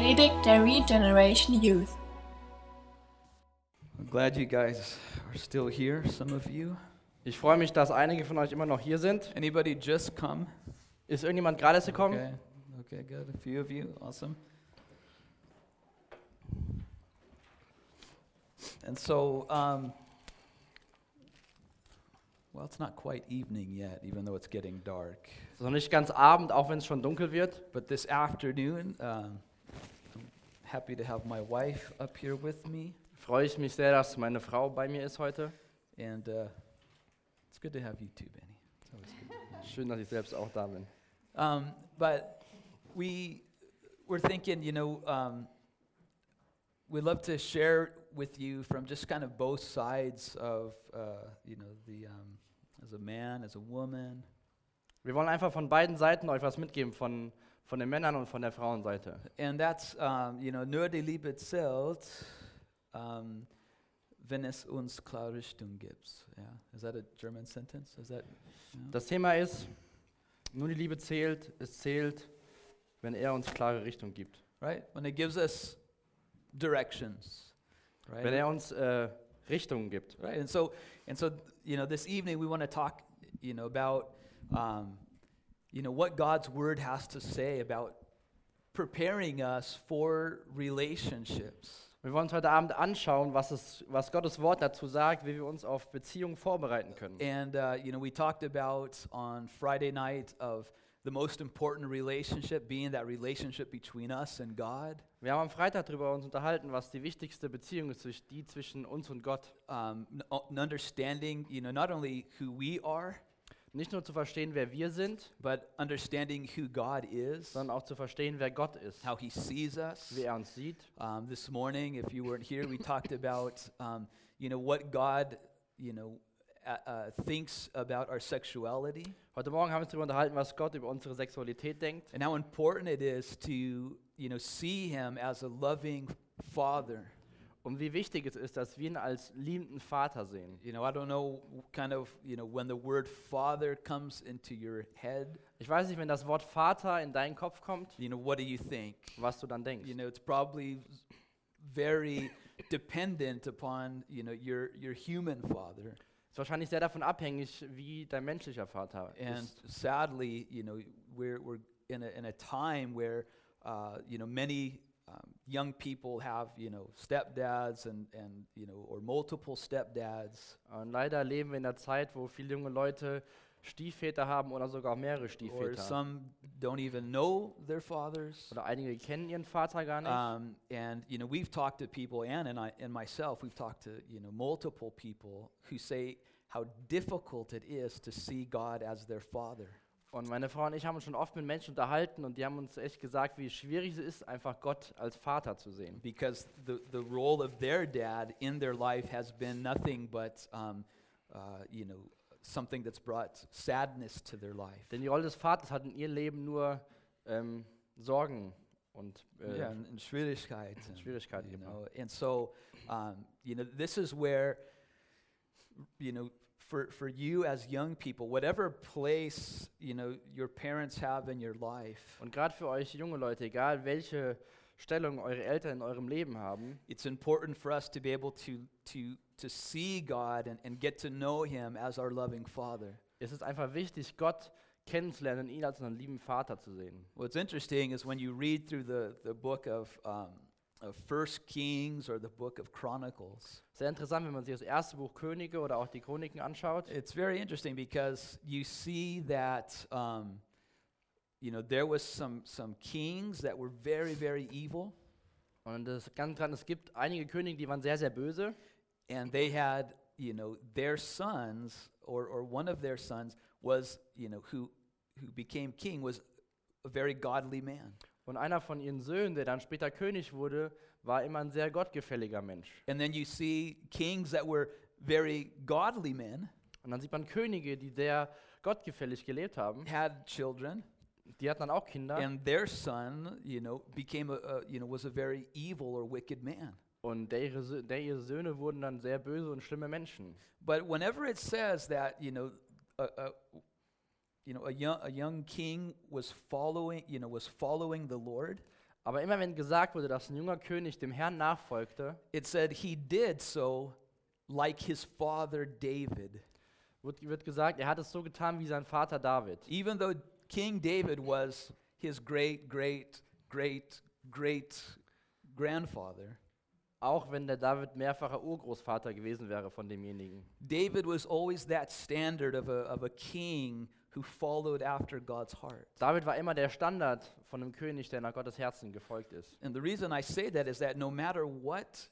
Predigt der Regeneration Youth. I'm glad you guys are still here, some of you. Ich freue mich, dass einige von euch immer noch hier sind. Anybody just come? Ist irgendjemand gerade erst gekommen? Okay, okay, good. A few of you, awesome. And so, um, well, it's not quite evening yet, even though it's getting dark. Es ist noch nicht ganz Abend, auch wenn es schon dunkel wird. But this afternoon, um, I'm happy to have my wife up here with me, Freue ich mich sehr, dass meine Frau bei mir ist heute. and uh, it's good to have you too, Benny. It's always good. Schön, dass ich selbst auch da bin. Um, but we we're thinking, you know, um, we'd love to share with you from just kind of both sides of, uh, you know, the um, as a man, as a woman, Wir wollen einfach von beiden Seiten euch was mitgeben, von, von den Männern und von der Frauenseite. and that's, um, you know, nur die Liebe zählt, um, wenn es uns klare Richtung gibt. Yeah, is that a German sentence? Is that? yeah? Das Thema ist, nur die Liebe zählt, es zählt, wenn er uns klare Richtung gibt. right? When it gives us directions, right? Wenn er uns äh, Richtungen gibt. right and so and so you know this evening we want to talk you know about um, you know what god's word has to say about preparing us for relationships Wir wollen uns heute Abend anschauen, was, es, was Gottes Wort dazu sagt, wie wir uns auf Beziehungen vorbereiten können. and uh, you know we talked about on friday night of the most important relationship being that relationship between us and god Wir haben am Freitag darüber uns unterhalten, was die wichtigste Beziehung ist, die zwischen uns und Gott. um, an understanding you know not only who we are Nicht nur zu verstehen, wer wir sind, but understanding who god is sondern auch zu verstehen, wer Gott ist, how he sees us wie er uns sieht. Um, this morning, if you weren't here, we talked about, um, you know, what God, you know, uh, thinks about our sexuality Heute Morgen haben wir uns darüber unterhalten, was Gott über unsere Sexualität denkt and how important it is to, you know, see Him as a loving Father. Und wie wichtig es ist, dass wir ihn als liebenden Vater sehen. You know, I don't know, kind of, you know, when the word Father comes into your head, Ich weiß nicht, wenn das Wort Vater in deinen Kopf kommt, you know, what do you think? was du dann denkst. You know, it's probably very dependent upon, you know, your your human father. Es ist wahrscheinlich sehr davon abhängig, wie dein menschlicher Vater And ist. sadly, you know, we're, we're in, a, in a time where, uh, you know, many um, young people have, you know, stepdads and, and, you know, or multiple stepdads. Und leider leben wir in einer Zeit, wo viele junge Leute Stiefväter haben oder sogar mehrere Or Stiefväter. some don't even know their fathers. Oder einige kennen ihren Vater gar nicht. Um, and, you know, we've talked to people, Ann and, I, and myself, we've talked to, you know, multiple people who say how difficult it is to see God as their father. Und meine Frau und ich haben uns schon oft mit Menschen unterhalten und die haben uns echt gesagt, wie schwierig es ist, einfach Gott als Vater zu sehen. because the, the role of their dad in their life has been nothing but, um, uh, you know, something that's brought sadness to their life. Denn die Rolle des Vaters hat in ihr Leben nur ähm, Sorgen und äh, yeah, and, and Schwierigkeiten, Schwierigkeiten you know. And so, um, you know, this is where, you know, for, for you as young people, whatever place, you know, your parents have in your life, Und gerade für euch junge Leute, egal welche Stellung eure Eltern in eurem Leben haben, it's important for us to be able to, to, to see God and, and get to know Him as our loving Father. es ist einfach wichtig, Gott kennenzulernen ihn als einen lieben Vater zu sehen. What's interesting is when you read through the, the book of, um, of First Kings or the book of Chronicles, Sehr interessant, wenn man sich das erste Buch Könige oder auch die Chroniken anschaut. it's very interesting because you see that um, you know there was some some kings that were very very evil, Und ist ganz dran, es gibt einige Könige, die waren sehr, sehr böse. and they had you know their sons or or one of their sons was you know who who became king was a very godly man. Und einer von ihren Söhnen, der dann später König wurde, war immer ein sehr gottgefälliger Mensch. And then you see kings that were very godly men Und dann sieht man Könige, die sehr gottgefällig gelebt haben. had children Die hatten dann auch Kinder. and their son, you know, became a, a you know was a very evil or wicked man. Und der ihre, Sö- der ihre Söhne wurden dann sehr böse und schlimme Menschen. But whenever it says that, you know, a, a, you know, a young, a young king was following, you know, was following the Lord, Aber immer wenn gesagt wurde, dass ein junger König dem Herrn nachfolgte, it said he did so like his father David. wird, wird gesagt, er hat es so getan wie sein Vater David. Even though King David was his great, great, great, great grandfather, Auch wenn der David mehrfacher Urgroßvater gewesen wäre von demjenigen. David was always that standard of a, of a king who followed after God's heart. David war immer der Standard von einem König, der nach Gottes Herzen gefolgt ist. And the reason I say that is that no matter what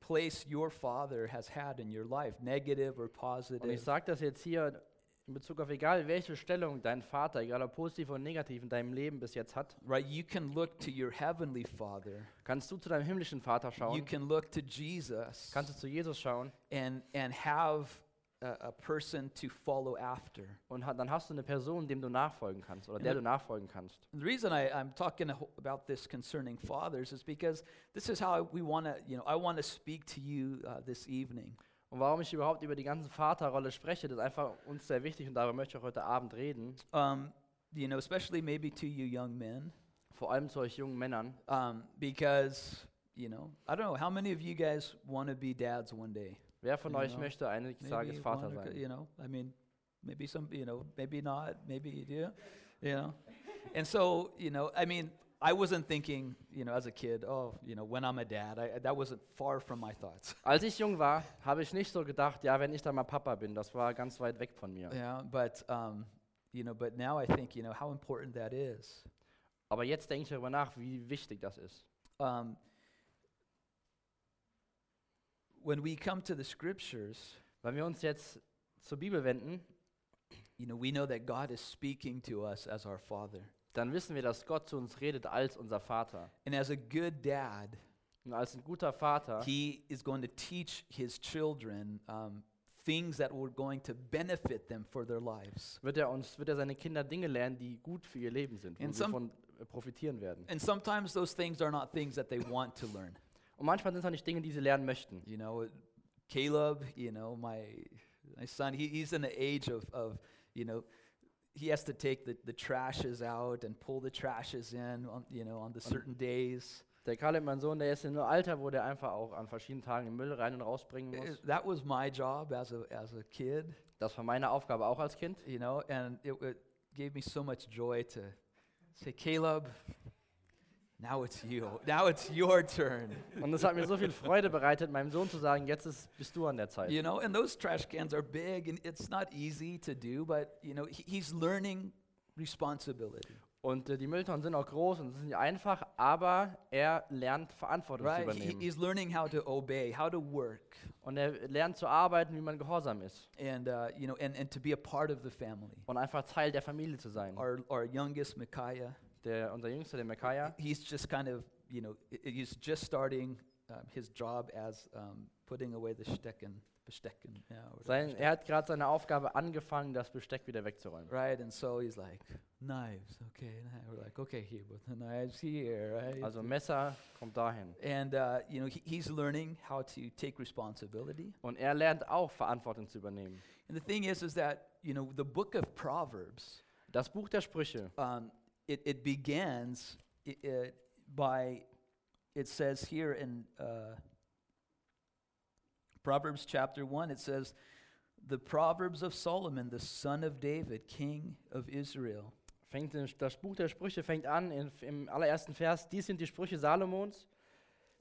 place your father has had in your life, negative or Und ich positive, sage das jetzt hier in Bezug auf egal welche Stellung dein Vater, egal ob positiv oder negativ in deinem Leben bis jetzt hat, right? You can look to your heavenly father. kannst du zu deinem himmlischen Vater schauen? You can look to Jesus kannst du zu Jesus schauen and and have a, person to follow after. und dann hast du eine Person, dem du nachfolgen kannst oder Ja. der du nachfolgen kannst. The reason I, I'm talking about this concerning fathers is because this is how we want to, you know, I want to speak to you uh, this evening. Und warum ich überhaupt über die ganze Vaterrolle spreche, das ist einfach uns sehr wichtig und darüber möchte ich heute Abend reden. Um, you know, especially maybe to you young men, Vor allem zu euch jungen Männern. um, because you know, I don't know how many of you guys want to be dads one day. Wer von Ja, euch genau. möchte eines Tages Vater sein? You know, I mean, maybe some, you know, maybe not, maybe you do, you know. And so, you know, I mean, I wasn't thinking, you know, as a kid, oh, you know, when I'm a dad, I, that wasn't far from my thoughts. Als ich jung war, habe ich nicht so gedacht, ja, wenn ich dann mal Papa bin, das war ganz weit weg von mir. Yeah, but um, you know, but now I think, you know, how important that is. Aber jetzt denke ich darüber nach, wie wichtig das ist. Um, when we come to the scriptures, Wenn wir uns jetzt zur Bibel wenden, you know, we know that God is speaking to us as our Father, dann wissen wir, dass Gott zu uns redet als unser Vater. and as a good dad, Und als ein guter Vater He is going to teach His children um, things that were going to benefit them for their lives. wird er uns, wird er seine Kinder Dinge lernen, die gut für ihr Leben sind, wo And sie some- davon äh, profitieren werden. And sometimes those things are not things that they want to learn. Und manchmal sind es auch nicht Dinge, die sie lernen möchten. You know, Caleb, you know, my my son, he, he's in the age of, of, you know, he has to take the, the trashes out and pull the trashes in, on, you know, on the certain days. Der Kaleb, mein Sohn, der ist in einem Alter, wo der einfach auch an verschiedenen Tagen den Müll rein und rausbringen muss. That was my job as a, as a kid, Das war meine Aufgabe auch als Kind. you know, and it, it gave me so much joy to say, Caleb, now it's you. Now it's your turn. Und es hat mir so viel Freude bereitet, meinem Sohn zu sagen, jetzt ist, bist du an der Zeit. You know, and those trash cans are big and it's not easy to do, but, you know, he, he's learning responsibility. Und äh, die Mülltonnen sind auch groß und es ist nicht einfach, aber er lernt Verantwortung Right? zu He, übernehmen. he's learning how to obey, how to work, Und er lernt zu arbeiten, wie man gehorsam ist. and, uh, you know, and, and to be a part of the family. Und einfach Teil der Familie zu sein. Our, our youngest, Micaiah, Der, unser Jüngster, der Mekaya, he's just kind of, you know, i- i- he's just starting um, his job as um, putting away the Stecken, Bestecken, yeah, or sein, Besteck. er hat gerade seine Aufgabe angefangen, das Besteck wieder wegzuräumen. right? And so he's like, knives, okay. kni- We're like, okay, here, but the knives here, right? Also Messer kommt dahin. and uh, you know, he, he's learning how to take responsibility. Und er lernt auch Verantwortung zu übernehmen. And the thing is, is that you know, the book of Proverbs, Das Buch der Sprüche, um, it, it begins i i by, it says here in uh, Proverbs chapter 1, it says, the Proverbs of Solomon, the son of David, king of Israel. fängt das Buch der Sprüche fängt an in, im allerersten Vers. Dies sind die Sprüche Salomons,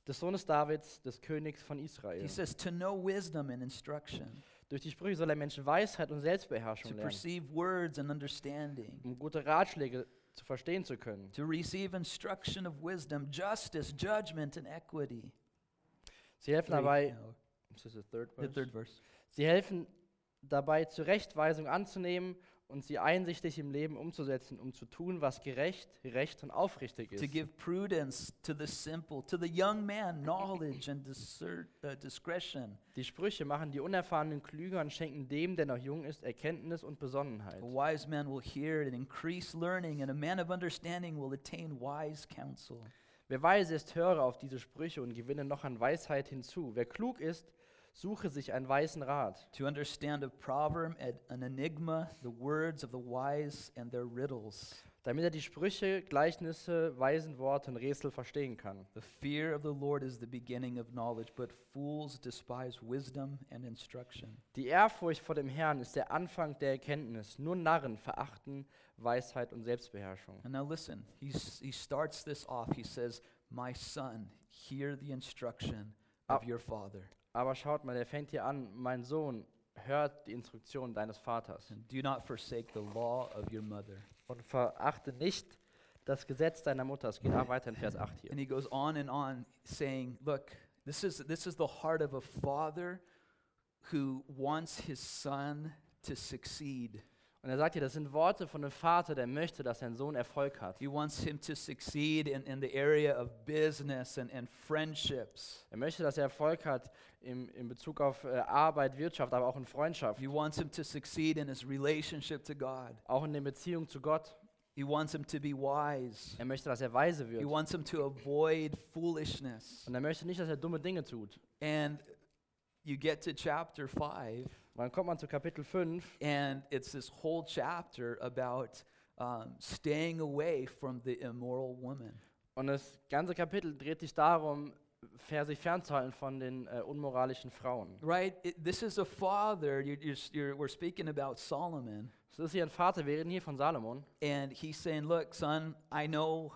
des Sohnes Davids, des Königs von Israel. He says, to know wisdom and instruction, Durch die Sprüche soll er Menschen Weisheit und to Selbstbeherrschung lernen, perceive words and understanding, um gute Ratschläge zu verstehen zu können. to receive instruction of wisdom, justice, judgment, and equity. Sie helfen dabei, this the third verse. Sie helfen dabei, Zurechtweisung anzunehmen und sie einsichtig im Leben umzusetzen, um zu tun, was gerecht, recht und aufrichtig To ist. give prudence to the simple, to the young man, knowledge and uh, discretion. Die Sprüche machen die Unerfahrenen klüger und schenken dem, der noch jung ist, Erkenntnis und Besonnenheit. A wise man will hear and increase learning, and a man of understanding will attain wise counsel. Wer weise ist, höre auf diese Sprüche und gewinne noch an Weisheit hinzu. Wer klug ist, suche sich einen weisen Rat. To understand a proverb and an enigma, the words of the wise and their riddles. damit er die Sprüche, Gleichnisse, weisen Worte und Rätsel verstehen kann. The fear of the Lord is the beginning of knowledge, but fools despise wisdom and instruction. Die Ehrfurcht vor dem Herrn ist der Anfang der Erkenntnis. Nur Narren verachten Weisheit und Selbstbeherrschung. And now listen, he's, he starts this off. He says, My son, hear the instruction of Ah. your father. Aber schaut mal, der fängt hier an, mein Sohn, hört die Instruktion deines Vaters do not forsake the law of your mother. und verachte nicht das Gesetz deiner Mutter. Es geht auch weiter in Vers 8 hier. And he goes on and on saying, Look, this is, this is the heart of a father who wants his son to succeed. Und er sagt hier, das sind Worte von einem Vater, der möchte, dass sein Sohn Erfolg hat. He wants him to succeed in, in the area of business and, and friendships. Er möchte, dass er Erfolg hat im, in Bezug auf äh, Arbeit, Wirtschaft, aber auch in Freundschaft, He wants him to succeed in his relationship to God. auch in der Beziehung zu Gott. He wants him to be wise. Er möchte, dass er weise He wird. wants him to avoid foolishness. Und er möchte nicht, dass er dumme Dinge tut. And you get to chapter 5, Und dann kommt man zu Kapitel 5 and it's this whole chapter about um, staying away from the immoral woman. und das ganze Kapitel dreht sich darum, sich fernzuhalten von den äh, unmoralischen Frauen. Right? It, this is a father. You're, you're, you're, we're speaking about Solomon. Das ist hier ein Vater, wir reden hier von Salomon. And he's saying, Look, son, I know,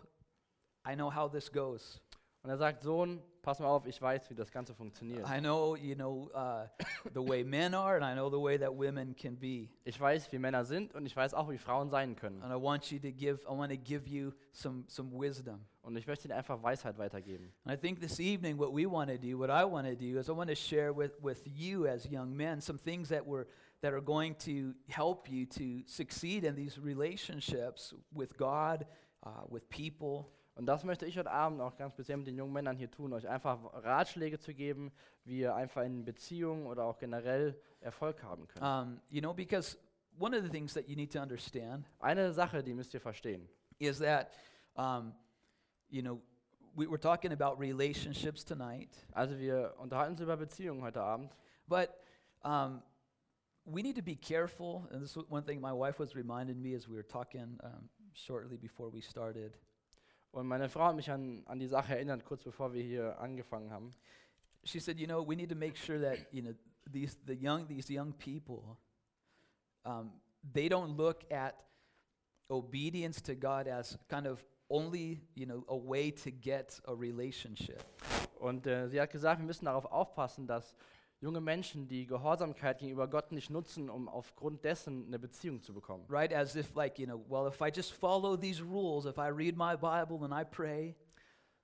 I know how this goes. Und er sagt, Sohn, pass mal auf, ich weiß, wie das Ganze funktioniert. I know, you know, uh, the way men are, and I know the way that women can be. Ich weiß, wie Männer sind und ich weiß auch, wie Frauen sein können. And I want you to give, I want to give you some, some wisdom. Und ich möchte ihnen einfach Weisheit weitergeben. And I think this evening, what we want to do, what I want to do, is I want to share with, with you as young men some things that were that are going to help you to succeed in these relationships with God, uh, with people. Und das möchte ich heute Abend auch ganz speziell mit den jungen Männern hier tun, euch einfach Ratschläge zu geben, wie ihr einfach in Beziehungen oder auch generell Erfolg haben könnt. Um, you know, because one of the things that you need to understand Eine Sache, die müsst ihr verstehen. is that, um, you know, we, we're talking about relationships tonight, Also wir unterhalten uns über Beziehungen heute Abend. but um, we need to be careful. And this is one thing my wife was reminding me as we were talking um, shortly before we started. Und meine Frau hat mich an, an die Sache erinnert, kurz bevor wir hier angefangen haben. She said, you know, we need to make sure that you know these the young these young people, um, they don't look at obedience to God as kind of only you know a way to get a relationship. Und äh, sie hat gesagt, wir müssen darauf aufpassen, dass junge Menschen die Gehorsamkeit gegenüber Gott nicht nutzen, um aufgrund dessen eine Beziehung zu bekommen. right? As if, like, you know, well, if I just follow these rules, if I read my Bible and I pray,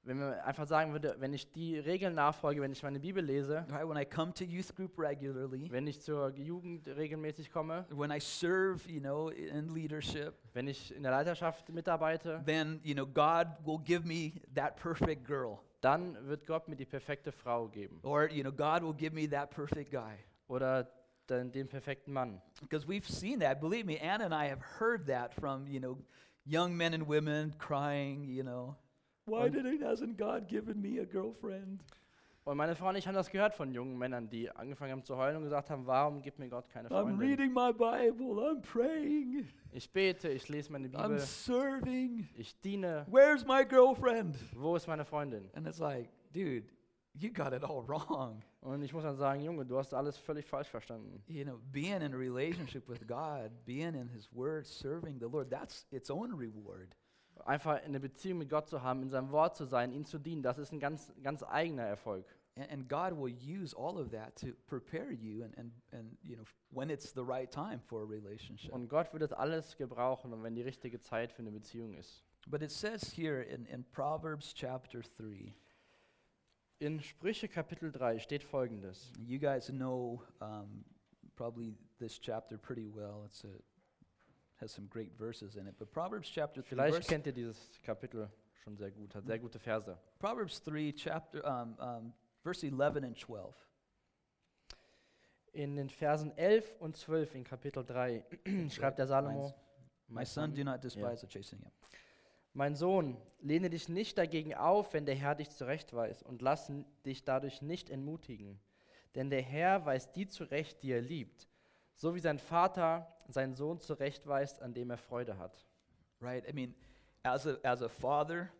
Wenn wir einfach sagen würde, wenn ich die Regeln nachfolge, wenn ich meine Bibel lese, right? When I come to youth group regularly, wenn ich zur Jugend regelmäßig komme, when I serve, you know, in leadership, wenn ich in der Leiterschaft mitarbeite, then, you know, God will give me that perfect girl. Dann wird Gott mir die perfekte Frau geben Or, you know, God will give me that perfect guy. oder den, den perfekten Mann. Because we've seen that. Believe me, Anna and I have heard that from, you know, young men and women crying, you know, why Und- did it, hasn't God given me a girlfriend? Und meine Frau und ich haben das gehört von jungen Männern, die angefangen haben zu heulen und gesagt haben, warum gibt mir Gott keine I'm Freundin? reading my Bible, I'm praying, Ich bete, ich lese meine I'm Bibel, serving. ich diene. Where's my girlfriend? Wo ist meine Freundin? And it's like, dude, you got it all wrong. Und ich muss dann sagen, Junge, du hast alles völlig falsch verstanden. You know, being in a relationship with God, being in His Word, serving the Lord, that's its own reward. Einfach eine Beziehung mit Gott zu haben, in seinem Wort zu sein, ihm zu dienen, das ist ein ganz, ganz eigener Erfolg. And, and God will use all of that to prepare you and, and, and, you know, when it's the right time for a relationship. Und Gott wird das alles gebrauchen, und wenn die richtige Zeit für eine Beziehung ist. But it says here in, in Proverbs chapter 3, In Sprüche Kapitel 3 steht folgendes. you guys know um, probably this chapter pretty well. It's a, has some great verses in it. But Proverbs chapter 3, Vielleicht kennt ihr dieses Kapitel schon sehr gut, hat sehr gute Verse. Proverbs 3, chapter, um, um, verse 11 and 12. In den Versen 11 und 12 in Kapitel 3 schreibt der Salomo, My son, do not despise the chasing him. Mein Sohn, lehne dich nicht dagegen auf, wenn der Herr dich zurechtweist, und lass dich dadurch nicht entmutigen. Denn der Herr weist die zurecht, die er liebt, so wie sein Vater seinen Sohn zurechtweist, an dem er Freude hat. right? I mean, as a as a father,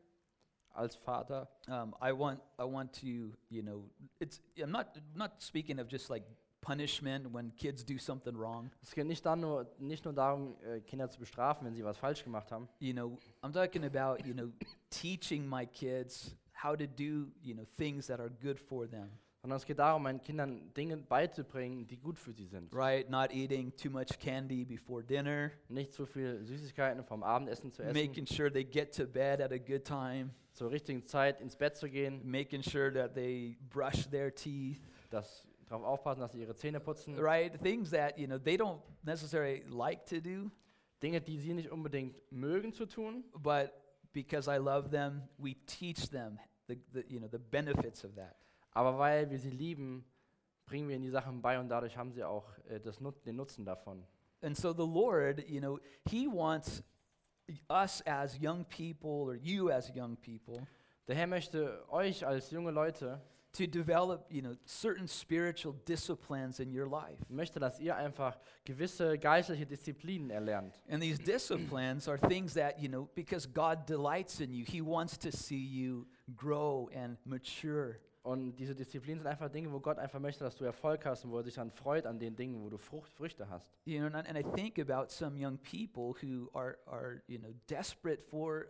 Als Vater um, I want I want to you know it's I'm not not speaking of just like punishment when kids do something wrong. Es geht nicht, dann nur, nicht nur darum, äh, Kinder zu bestrafen, wenn sie was falsch gemacht haben. You know, I'm talking about you know teaching my kids how to do you know things that are good for them. Sondern es geht darum, meinen Kindern Dinge beizubringen, die gut für sie sind. Right? Not eating too much candy before dinner, Nicht zu viel Süßigkeiten vom Abendessen zu essen, making sure they get to bed at a good time, zur richtigen Zeit ins Bett zu gehen, making sure that they brush their teeth, dass darauf aufpassen, dass sie ihre Zähne putzen. right? Things that, you know, they don't necessarily like to do, Dinge, die sie nicht unbedingt mögen zu tun, but because I love them, we teach them the, the you know, the benefits of that. Aber weil wir sie lieben, bringen wir ihnen die Sachen bei und dadurch haben sie auch äh, das Nut den Nutzen davon. And so the Lord, you know, he wants us as young people or you as young people Der Herr möchte euch als junge Leute, to develop, you know, certain spiritual disciplines in your life. möchte, dass ihr einfach gewisse geistliche Disziplinen erlernt. And these disciplines are things that, you know, because God delights in you, He wants to see you grow and mature. Und diese Disziplinen sind einfach Dinge, wo Gott einfach möchte, dass du Erfolg hast und wo er sich dann freut an den Dingen, wo du Frucht, Früchte hast. You know, and, I- and I think about some young people who are, are you know, desperate for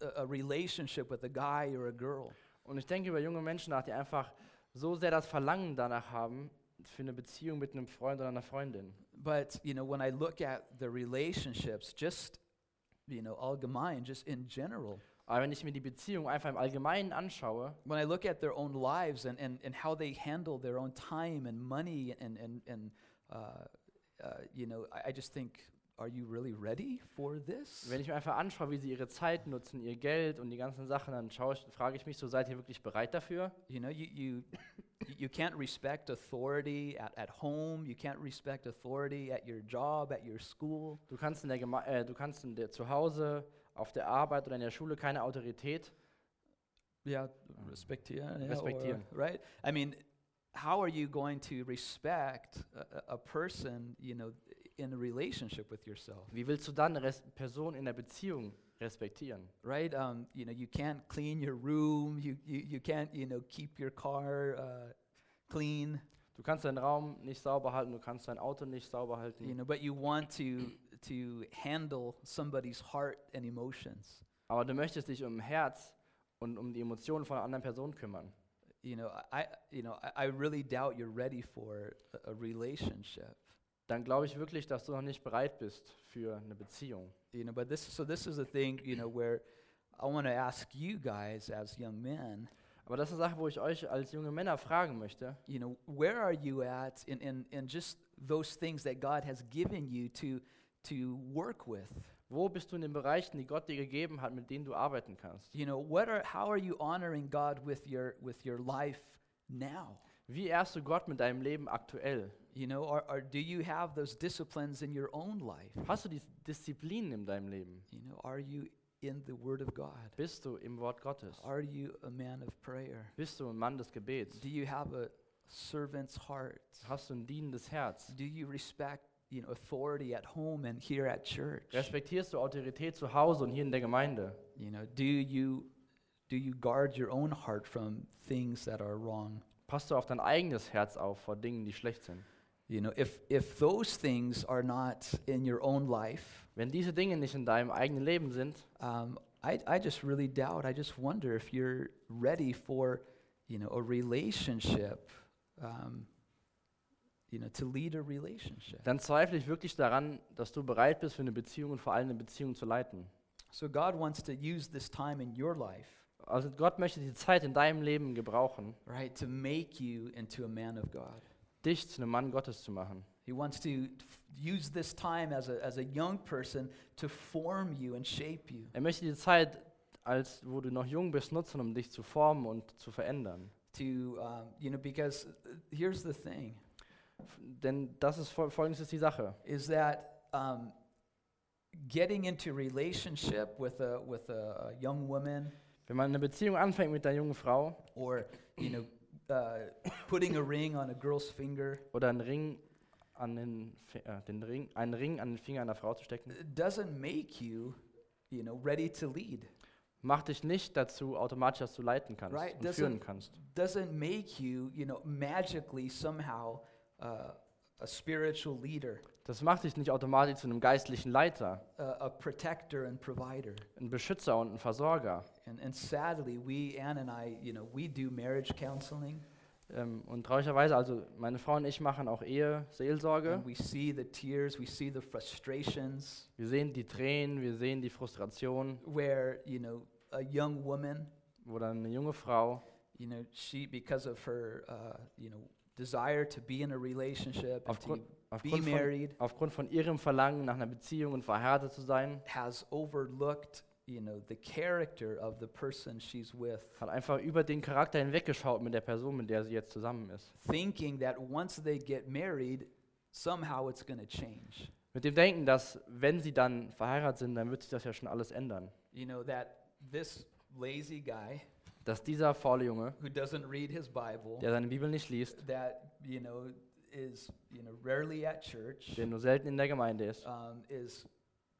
a, a relationship with a guy or a girl. Und ich denke über junge Menschen nach, die einfach so sehr das Verlangen danach haben, für eine Beziehung mit einem Freund oder einer Freundin. But, you know, when I look at the relationships, just, you know, allgemein, just in general, Aber wenn ich mir die Beziehung einfach im Allgemeinen anschaue, when I look at their own lives and, and, and how they handle their own time and money and, and, and uh, uh, you know, I, I just think, are you really ready for this? wenn ich mir einfach anschaue, wie sie ihre Zeit nutzen, ihr Geld und die ganzen Sachen, dann schaue ich, frage ich mich so, seid ihr wirklich bereit dafür? You know, you, you, you can't respect authority at, at home. You can't respect authority at your job, at your school. Du kannst in der Geme äh, du kannst in der zu Hause, auf der Arbeit oder in der Schule keine Autorität Yeah, respektieren. yeah, or- Respektieren. right? I mean, how are you going to respect a, a person, you know, in a relationship with yourself? Wie willst du dann eine Person in der Beziehung respektieren? right? Um, you know, you can't clean your room. You, you, you can't, you know, keep your car uh, clean. Du kannst deinen Raum nicht sauber halten, du kannst dein Auto nicht sauber halten. You know, but you want to to handle somebody's heart and emotions. Aber du möchtest dich um Herz und um die Emotionen von einer anderen Person kümmern. You know, I, you know, I, really doubt you're ready for a, a relationship. Dann glaube ich wirklich, dass du noch nicht bereit bist für eine Beziehung. You know, but this, so this is a thing, you know, where I want to ask you guys as young men. Aber das ist eine Sache, wo ich euch als junge Männer fragen möchte. you know, where are you at in, in, in just those things that God has given you to, to work with? Wo bist du in den Bereichen, die Gott dir gegeben hat, mit denen du arbeiten kannst? You know, what are, how are you honoring God with your, with your life now? Wie ehrst du Gott mit deinem Leben aktuell? You know, or, or do you have those disciplines in your own life? Hast du die Disziplinen in deinem Leben? You know, are you in the Word of God? Bist du im Wort Gottes? Are you a man of prayer? Bist du ein Mann des Gebets? Do you have a servant's heart? Hast du ein dienendes Herz? Do you respect, you know, authority at home and here at church? Respektierst du Autorität zu Hause und hier in der Gemeinde? You know, do you do you guard your own heart from things that are wrong? Passt du auf dein eigenes Herz auf vor Dingen, die schlecht sind? You know, if if those things are not in your own life, Wenn diese Dinge nicht in deinem eigenen Leben sind, um, I I just really doubt. I just wonder if you're ready for, you know, a relationship. Um, you know, to lead a relationship. dann zweifle ich wirklich daran, dass du bereit bist für eine Beziehung und vor allem eine Beziehung zu leiten. So God wants to use this time in your life, Also Gott möchte die Zeit in deinem Leben gebrauchen, right, to make you into a man of God. dich zu einem Mann Gottes zu machen. He wants to use this time as a, as a young person to form you and shape you. Er möchte die Zeit, als wo du noch jung bist, nutzen, um dich zu formen und zu verändern. To, um, you know, because here's the thing Denn das ist fol- folgendes ist die Sache. is that um, getting into relationship with a, with a, young woman Wenn man eine Beziehung anfängt mit einer jungen Frau or, you know, uh, putting a ring on a girl's finger oder einen Ring an den, äh, den Ring, einen Ring an den Finger einer Frau zu stecken, doesn't make you, you know, ready to lead. Macht dich nicht dazu automatisch, dass du leiten kannst Right, und doesn't- führen kannst. Doesn't make you, you know, magically somehow uh, a spiritual leader, Das macht dich nicht automatisch zu einem geistlichen Leiter, a, a protector and provider. ein Beschützer und ein Versorger. And, and sadly, we, Ann and I, you know, we do marriage counseling. Ähm, und traurigerweise, also meine Frau und ich machen auch Ehe-Seelsorge. And we see the tears, we see the frustrations Wir sehen die Tränen, wir sehen die Frustration, where, you know, a young woman, wo dann eine junge Frau, you know, she, because of her, uh, you know, desire to be in a relationship and to aufgrund, be aufgrund, von, married, aufgrund von ihrem Verlangen nach einer Beziehung und verheiratet zu sein, has overlooked, you know, the character of the person she's with, hat einfach über den Charakter hinweggeschaut mit der Person, mit der sie jetzt zusammen ist. thinking that once they get married, somehow it's going to change. Mit dem Denken, dass wenn sie dann verheiratet sind, dann wird sich das ja schon alles ändern. You know, that this lazy guy Dass dieser faule Junge, who doesn't read his Bible, der seine Bibel nicht liest, that, you know, is, you know, rarely at church, der nur selten in der Gemeinde ist, um, is,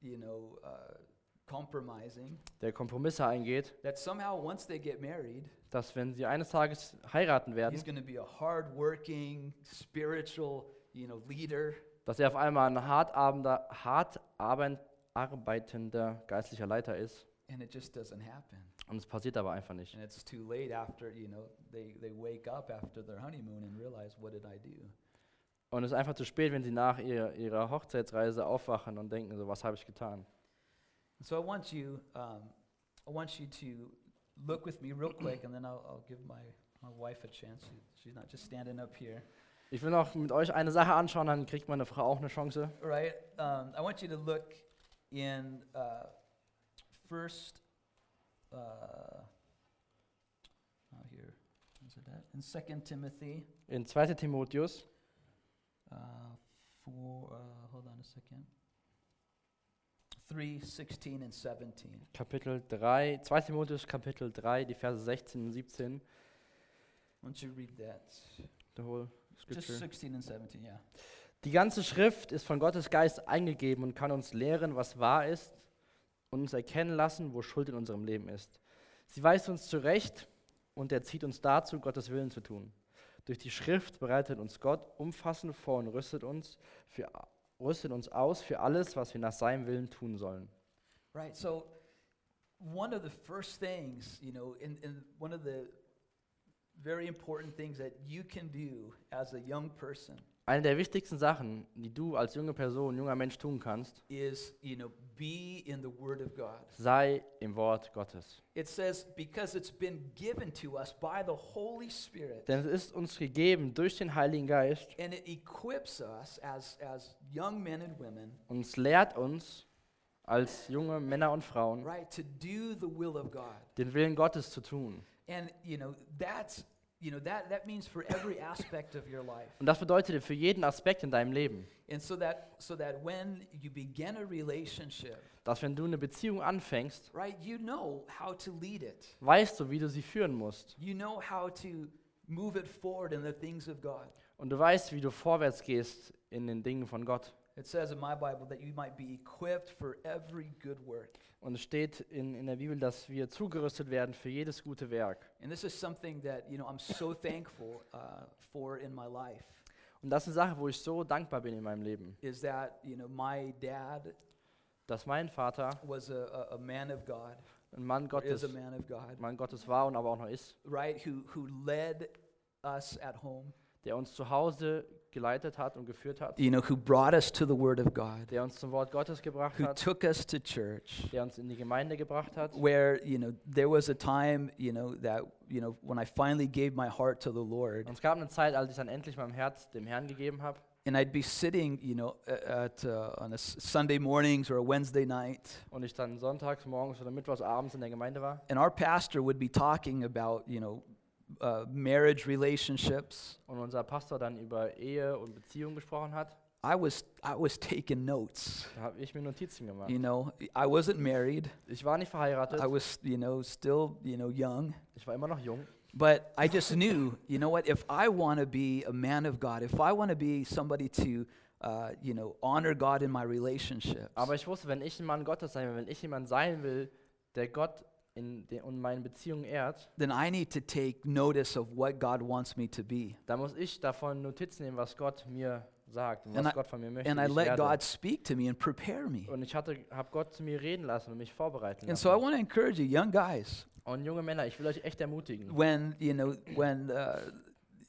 you know, uh, compromising, der Kompromisse eingeht, that somehow once they get married, dass wenn sie eines Tages heiraten werden, he's going to be a hardworking, spiritual, you know, leader, dass er auf einmal ein hart, hart arbeit- arbeitender geistlicher Leiter ist. And it just doesn't happen. Und es passiert aber einfach nicht. And it's too late after, you know, they, they wake up after their honeymoon and realize, what did I do? Und es ist einfach zu spät, wenn sie nach ihr, ihrer Hochzeitsreise aufwachen und denken, so, was habe ich getan? So I want you, um, I want you to look with me real quick, and then I'll, I'll give my, my wife a chance. She, she's not just standing up here. Ich will noch mit euch eine Sache anschauen, dann kriegt meine Frau auch eine Chance. Right? Um, I want you to look in uh, first, uh, oh here, is it that? In Second Timothy, In 2. Timotheus, uh, for, uh, hold on a second, 3, 16 and 17. Kapitel 3, 2. Timotheus, Kapitel 3, die Verse 16 und 17. Why don't you read that? The whole Just scripture. 16 and 17, yeah. Die ganze Schrift ist von Gottes Geist eingegeben und kann uns lehren, was wahr ist und uns erkennen lassen, wo Schuld in unserem Leben ist. Sie weist uns zurecht und erzieht uns dazu, Gottes Willen zu tun. Durch die Schrift bereitet uns Gott umfassend vor und rüstet uns, für, rüstet uns aus für alles, was wir nach seinem Willen tun sollen. Right. So, one of the first things, you know, in, in one of the very important things that you can do as a young person Eine der wichtigsten Sachen, die du als junge Person, junger Mensch tun kannst, is, you know, be in the Word of God. sei im Wort Gottes. It says, because it's been given to us by the Holy Spirit, Denn es ist uns gegeben durch den Heiligen Geist and it equips us as, as young men and women, und es lehrt uns als junge Männer und Frauen, right, to do the will of God. den Willen Gottes zu tun. And, you know, that's, you know, that, that means for every aspect of your life. Und das bedeutet für jeden Aspekt in deinem Leben, And so that, so that when you begin a relationship, dass wenn du eine Beziehung anfängst, right, you know how to lead it. weißt du, wie du sie führen musst. You know how to move it forward in the things of God. Und du weißt, wie du vorwärts gehst in den Dingen von Gott. It says in my Bible that you might be equipped for every good work. Und es steht in, in der Bibel, dass wir zugerüstet werden für jedes gute Werk. And this is something that, you know, I'm so thankful uh, for in my life. Und das ist eine Sache, wo ich so dankbar bin in meinem Leben, is that, you know, my dad dass mein Vater was a, a, a man of God, ein Mann or is Gottes, a man of God, Mann Gottes war und aber auch noch ist, right, who, who led us at home, der uns zu Hause geleitet hat und geführt hat, you know, who brought us to the Word of God, der uns zum Wort Gottes gebracht who hat, took us to church, der uns in die Gemeinde gebracht hat. where, you know, there was a time, you know, that, you know, when I finally gave my heart to the Lord, Und es gab eine Zeit, als ich dann endlich mein Herz dem Herrn gegeben habe. and I'd be sitting, you know, at, uh, on a Sunday mornings or a Wednesday night, Und ich dann sonntags morgens oder mittwochs abends in der Gemeinde war. and our pastor would be talking about, you know, uh, marriage relationships. Und unser Pastor dann über Ehe und Beziehung gesprochen hat. I was, I was taking notes. Da habe ich mir Notizen gemacht. You know, I wasn't married. Ich war nicht verheiratet. I was, you know, still, you know, young. Ich war immer noch jung. But I just knew, you know what, if I want to be a man of God, if I want to be somebody to uh, you know, honor God in my relationships, Aber ich wusste, wenn ich ein Mann Gottes sein will, wenn ich jemand sein will, der Gott in den, und meinen Beziehungen ehrt, then I need to take notice of what God wants me to be. dann muss ich davon Notiz nehmen, was Gott mir sagt und And was I- Gott von mir möchte. And wie I ich let werde. God speak to me and prepare me. Und ich habe Gott zu mir reden lassen und mich vorbereiten And so I lassen. want to encourage you, young guys, Und junge Männer, ich will euch echt ermutigen, when, you know, when, uh,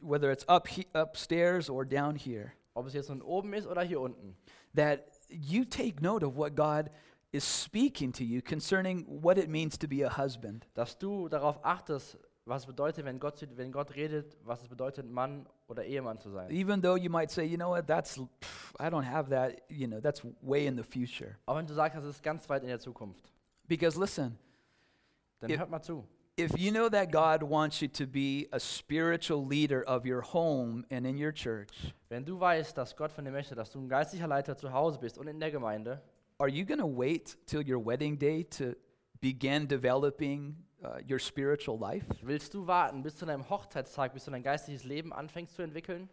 whether it's up he- upstairs or down here, ob es jetzt nun oben ist oder hier unten, that you take note of what God is speaking to you concerning what it means to be a husband. dass du darauf achtest, was bedeutet, wenn Gott, wenn Gott redet, was es bedeutet, Mann oder Ehemann zu sein. Even though you might say, you know what, that's, pff, I don't have that, you know, that's way in the future. Auch wenn du sagst, das ist ganz weit in der Zukunft. Because listen, Dann Ja. hört mal zu. if you know that God wants you to be a spiritual leader of your home and in your church, Wenn du weißt, dass Gott von dir möchte, dass du ein geistlicher Leiter zu Hause bist und in der Gemeinde, are you going to wait till your wedding day to begin developing uh, your spiritual life? willst du warten bis zu deinem Hochzeitstag, bis du dein geistliches Leben anfängst zu entwickeln?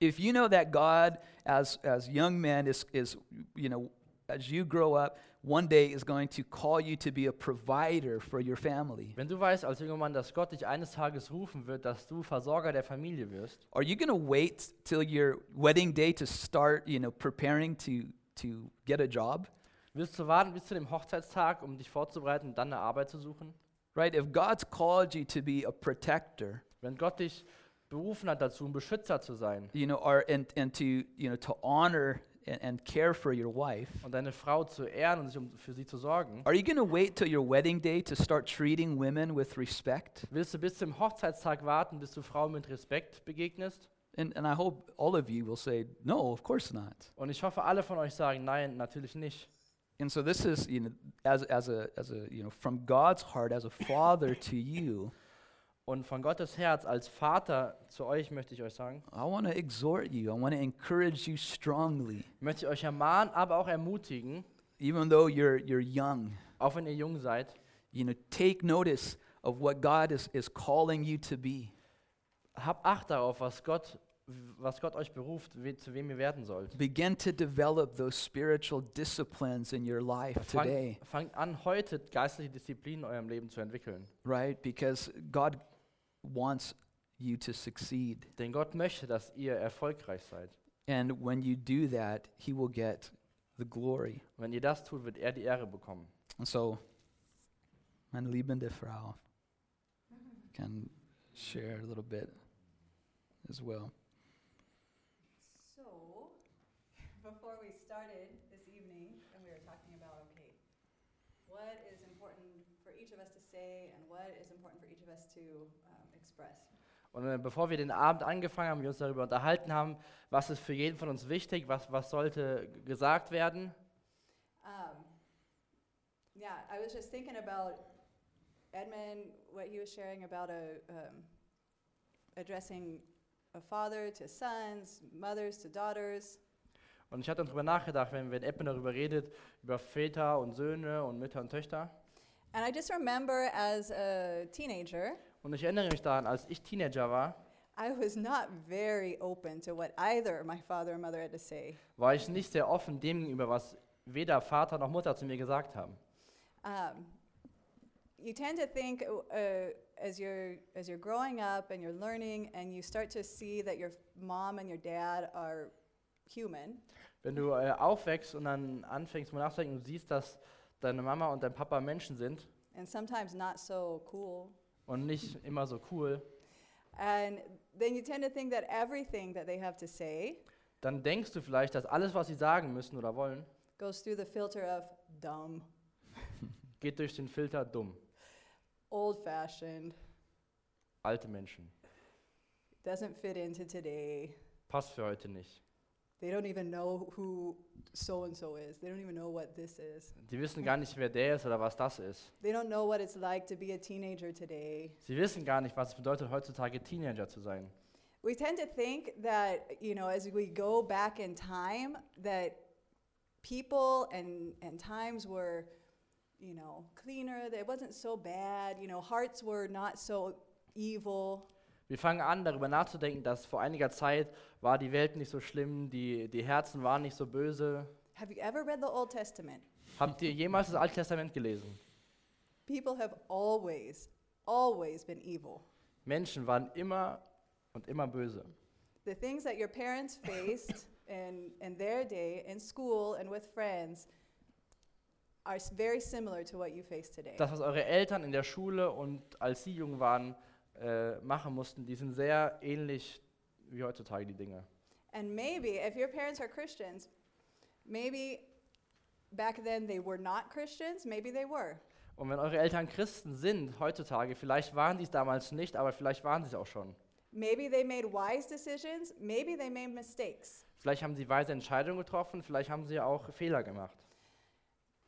If you know that God, as, as young men, is, is, you know, as you grow up, one day is going to call you to be a provider for your family, Wenn du weißt als junger Mann, dass Gott dich eines Tages rufen wird, dass du Versorger der Familie wirst, are you going to wait till your wedding day to start, you know, preparing to, to get a job? Willst du warten bis zu dem Hochzeitstag, um dich vorzubereiten und dann eine Arbeit zu suchen? Right? If God's called you to be a protector, Wenn Gott dich berufen hat dazu, ein Beschützer zu sein you know, or, and, and to, you know, to honor and, and care for your wife, und deine Frau zu ehren und sich um, für sie zu sorgen, are you going to wait till your wedding day to start treating women with respect? willst du bis zum Hochzeitstag warten, bis du Frauen mit Respekt begegnest? And, and I hope all of you will say, no, of course not. Und ich hoffe, alle von euch sagen, nein, natürlich nicht. And so this is, you know, as, as, a, as a, you know, from God's heart, as a father to you, Und von Gottes Herz als Vater zu euch möchte ich euch sagen, I want to exhort you. I want to encourage you strongly, möchte ich euch ermahnen, aber auch ermutigen, even though you're, you're young, auch wenn ihr jung seid, you know, take notice of what God is, is calling you to be. habt Acht darauf, was Gott, was Gott euch beruft, we, zu wem ihr werden sollt. Begin to develop those spiritual disciplines in your life today, Fangt, an, heute geistliche Disziplinen in eurem Leben zu entwickeln. right? Because God wants you to succeed. Denn Gott möchte, dass ihr erfolgreich seid. And when you do that, He will get the glory. Wenn ihr das tut, wird er die Ehre bekommen. Und so, meine liebende Frau can share a little bit as well. So, before we started this evening, and we were talking about, okay, what is important for each of us to say and what is important for each of us to um, express. Und äh, bevor wir den Abend angefangen haben, wir uns darüber unterhalten haben, was ist für jeden von uns wichtig, was, was sollte gesagt werden, Um, yeah, I was just thinking about Edmund, what he was sharing about a, um, addressing a father to sons, mothers to daughters. Und ich hatte darüber nachgedacht, wenn, wenn Eppen darüber redet, über Väter und Söhne und Mütter und Töchter. And I just remember as a teenager, Und ich erinnere mich daran, als ich Teenager war, I was not very open to what either my father or mother had to say. war ich nicht sehr offen dem gegenüber, was weder Vater noch Mutter zu mir gesagt haben. Um, you tend to think uh, as you're as you're growing up and you're learning and you start to see that your mom and your dad are human. Wenn du äh, aufwächst und dann anfängst, mal nachzudenken und siehst, dass deine Mama und dein Papa Menschen sind and sometimes not so cool. und nicht immer so cool, And then you tend to think that everything that they have to say dann denkst du vielleicht, dass alles, was sie sagen müssen oder wollen, goes through the filter of dumb, geht durch den Filter dumm. old fashioned, Alte Menschen. doesn't fit into today. Passt für heute nicht. They don't even know who so and so is. They don't even know what this is. Die wissen gar nicht, wer der ist oder was das ist. They don't know what it's like to be a teenager today. Sie wissen gar nicht, was es bedeutet, heutzutage Teenager zu sein. We tend to think that, you know, as we go back in time, that people and, and times were, you know, cleaner, that it wasn't so bad, you know, hearts were not so evil. Wir fangen an, darüber nachzudenken, dass vor einiger Zeit war die Welt nicht so schlimm, die, die Herzen waren nicht so böse. Have you ever read the Old Testament? Habt ihr jemals das Alte Testament gelesen? People have always, always been evil. Menschen waren immer und immer böse. The things that your parents faced in, in their day, in school and with friends, are very similar to what you face today. Das, was eure Eltern in der Schule und als sie jung waren, äh, machen mussten, die sind sehr ähnlich wie heutzutage die Dinge. And maybe, if your parents are Christians, maybe back then they were not Christians, maybe they were. Und wenn eure Eltern Christen sind heutzutage, vielleicht waren sie es damals nicht, aber vielleicht waren sie es auch schon. Maybe they made wise decisions, maybe they made mistakes. Vielleicht haben sie weise Entscheidungen getroffen, vielleicht haben sie auch Fehler gemacht.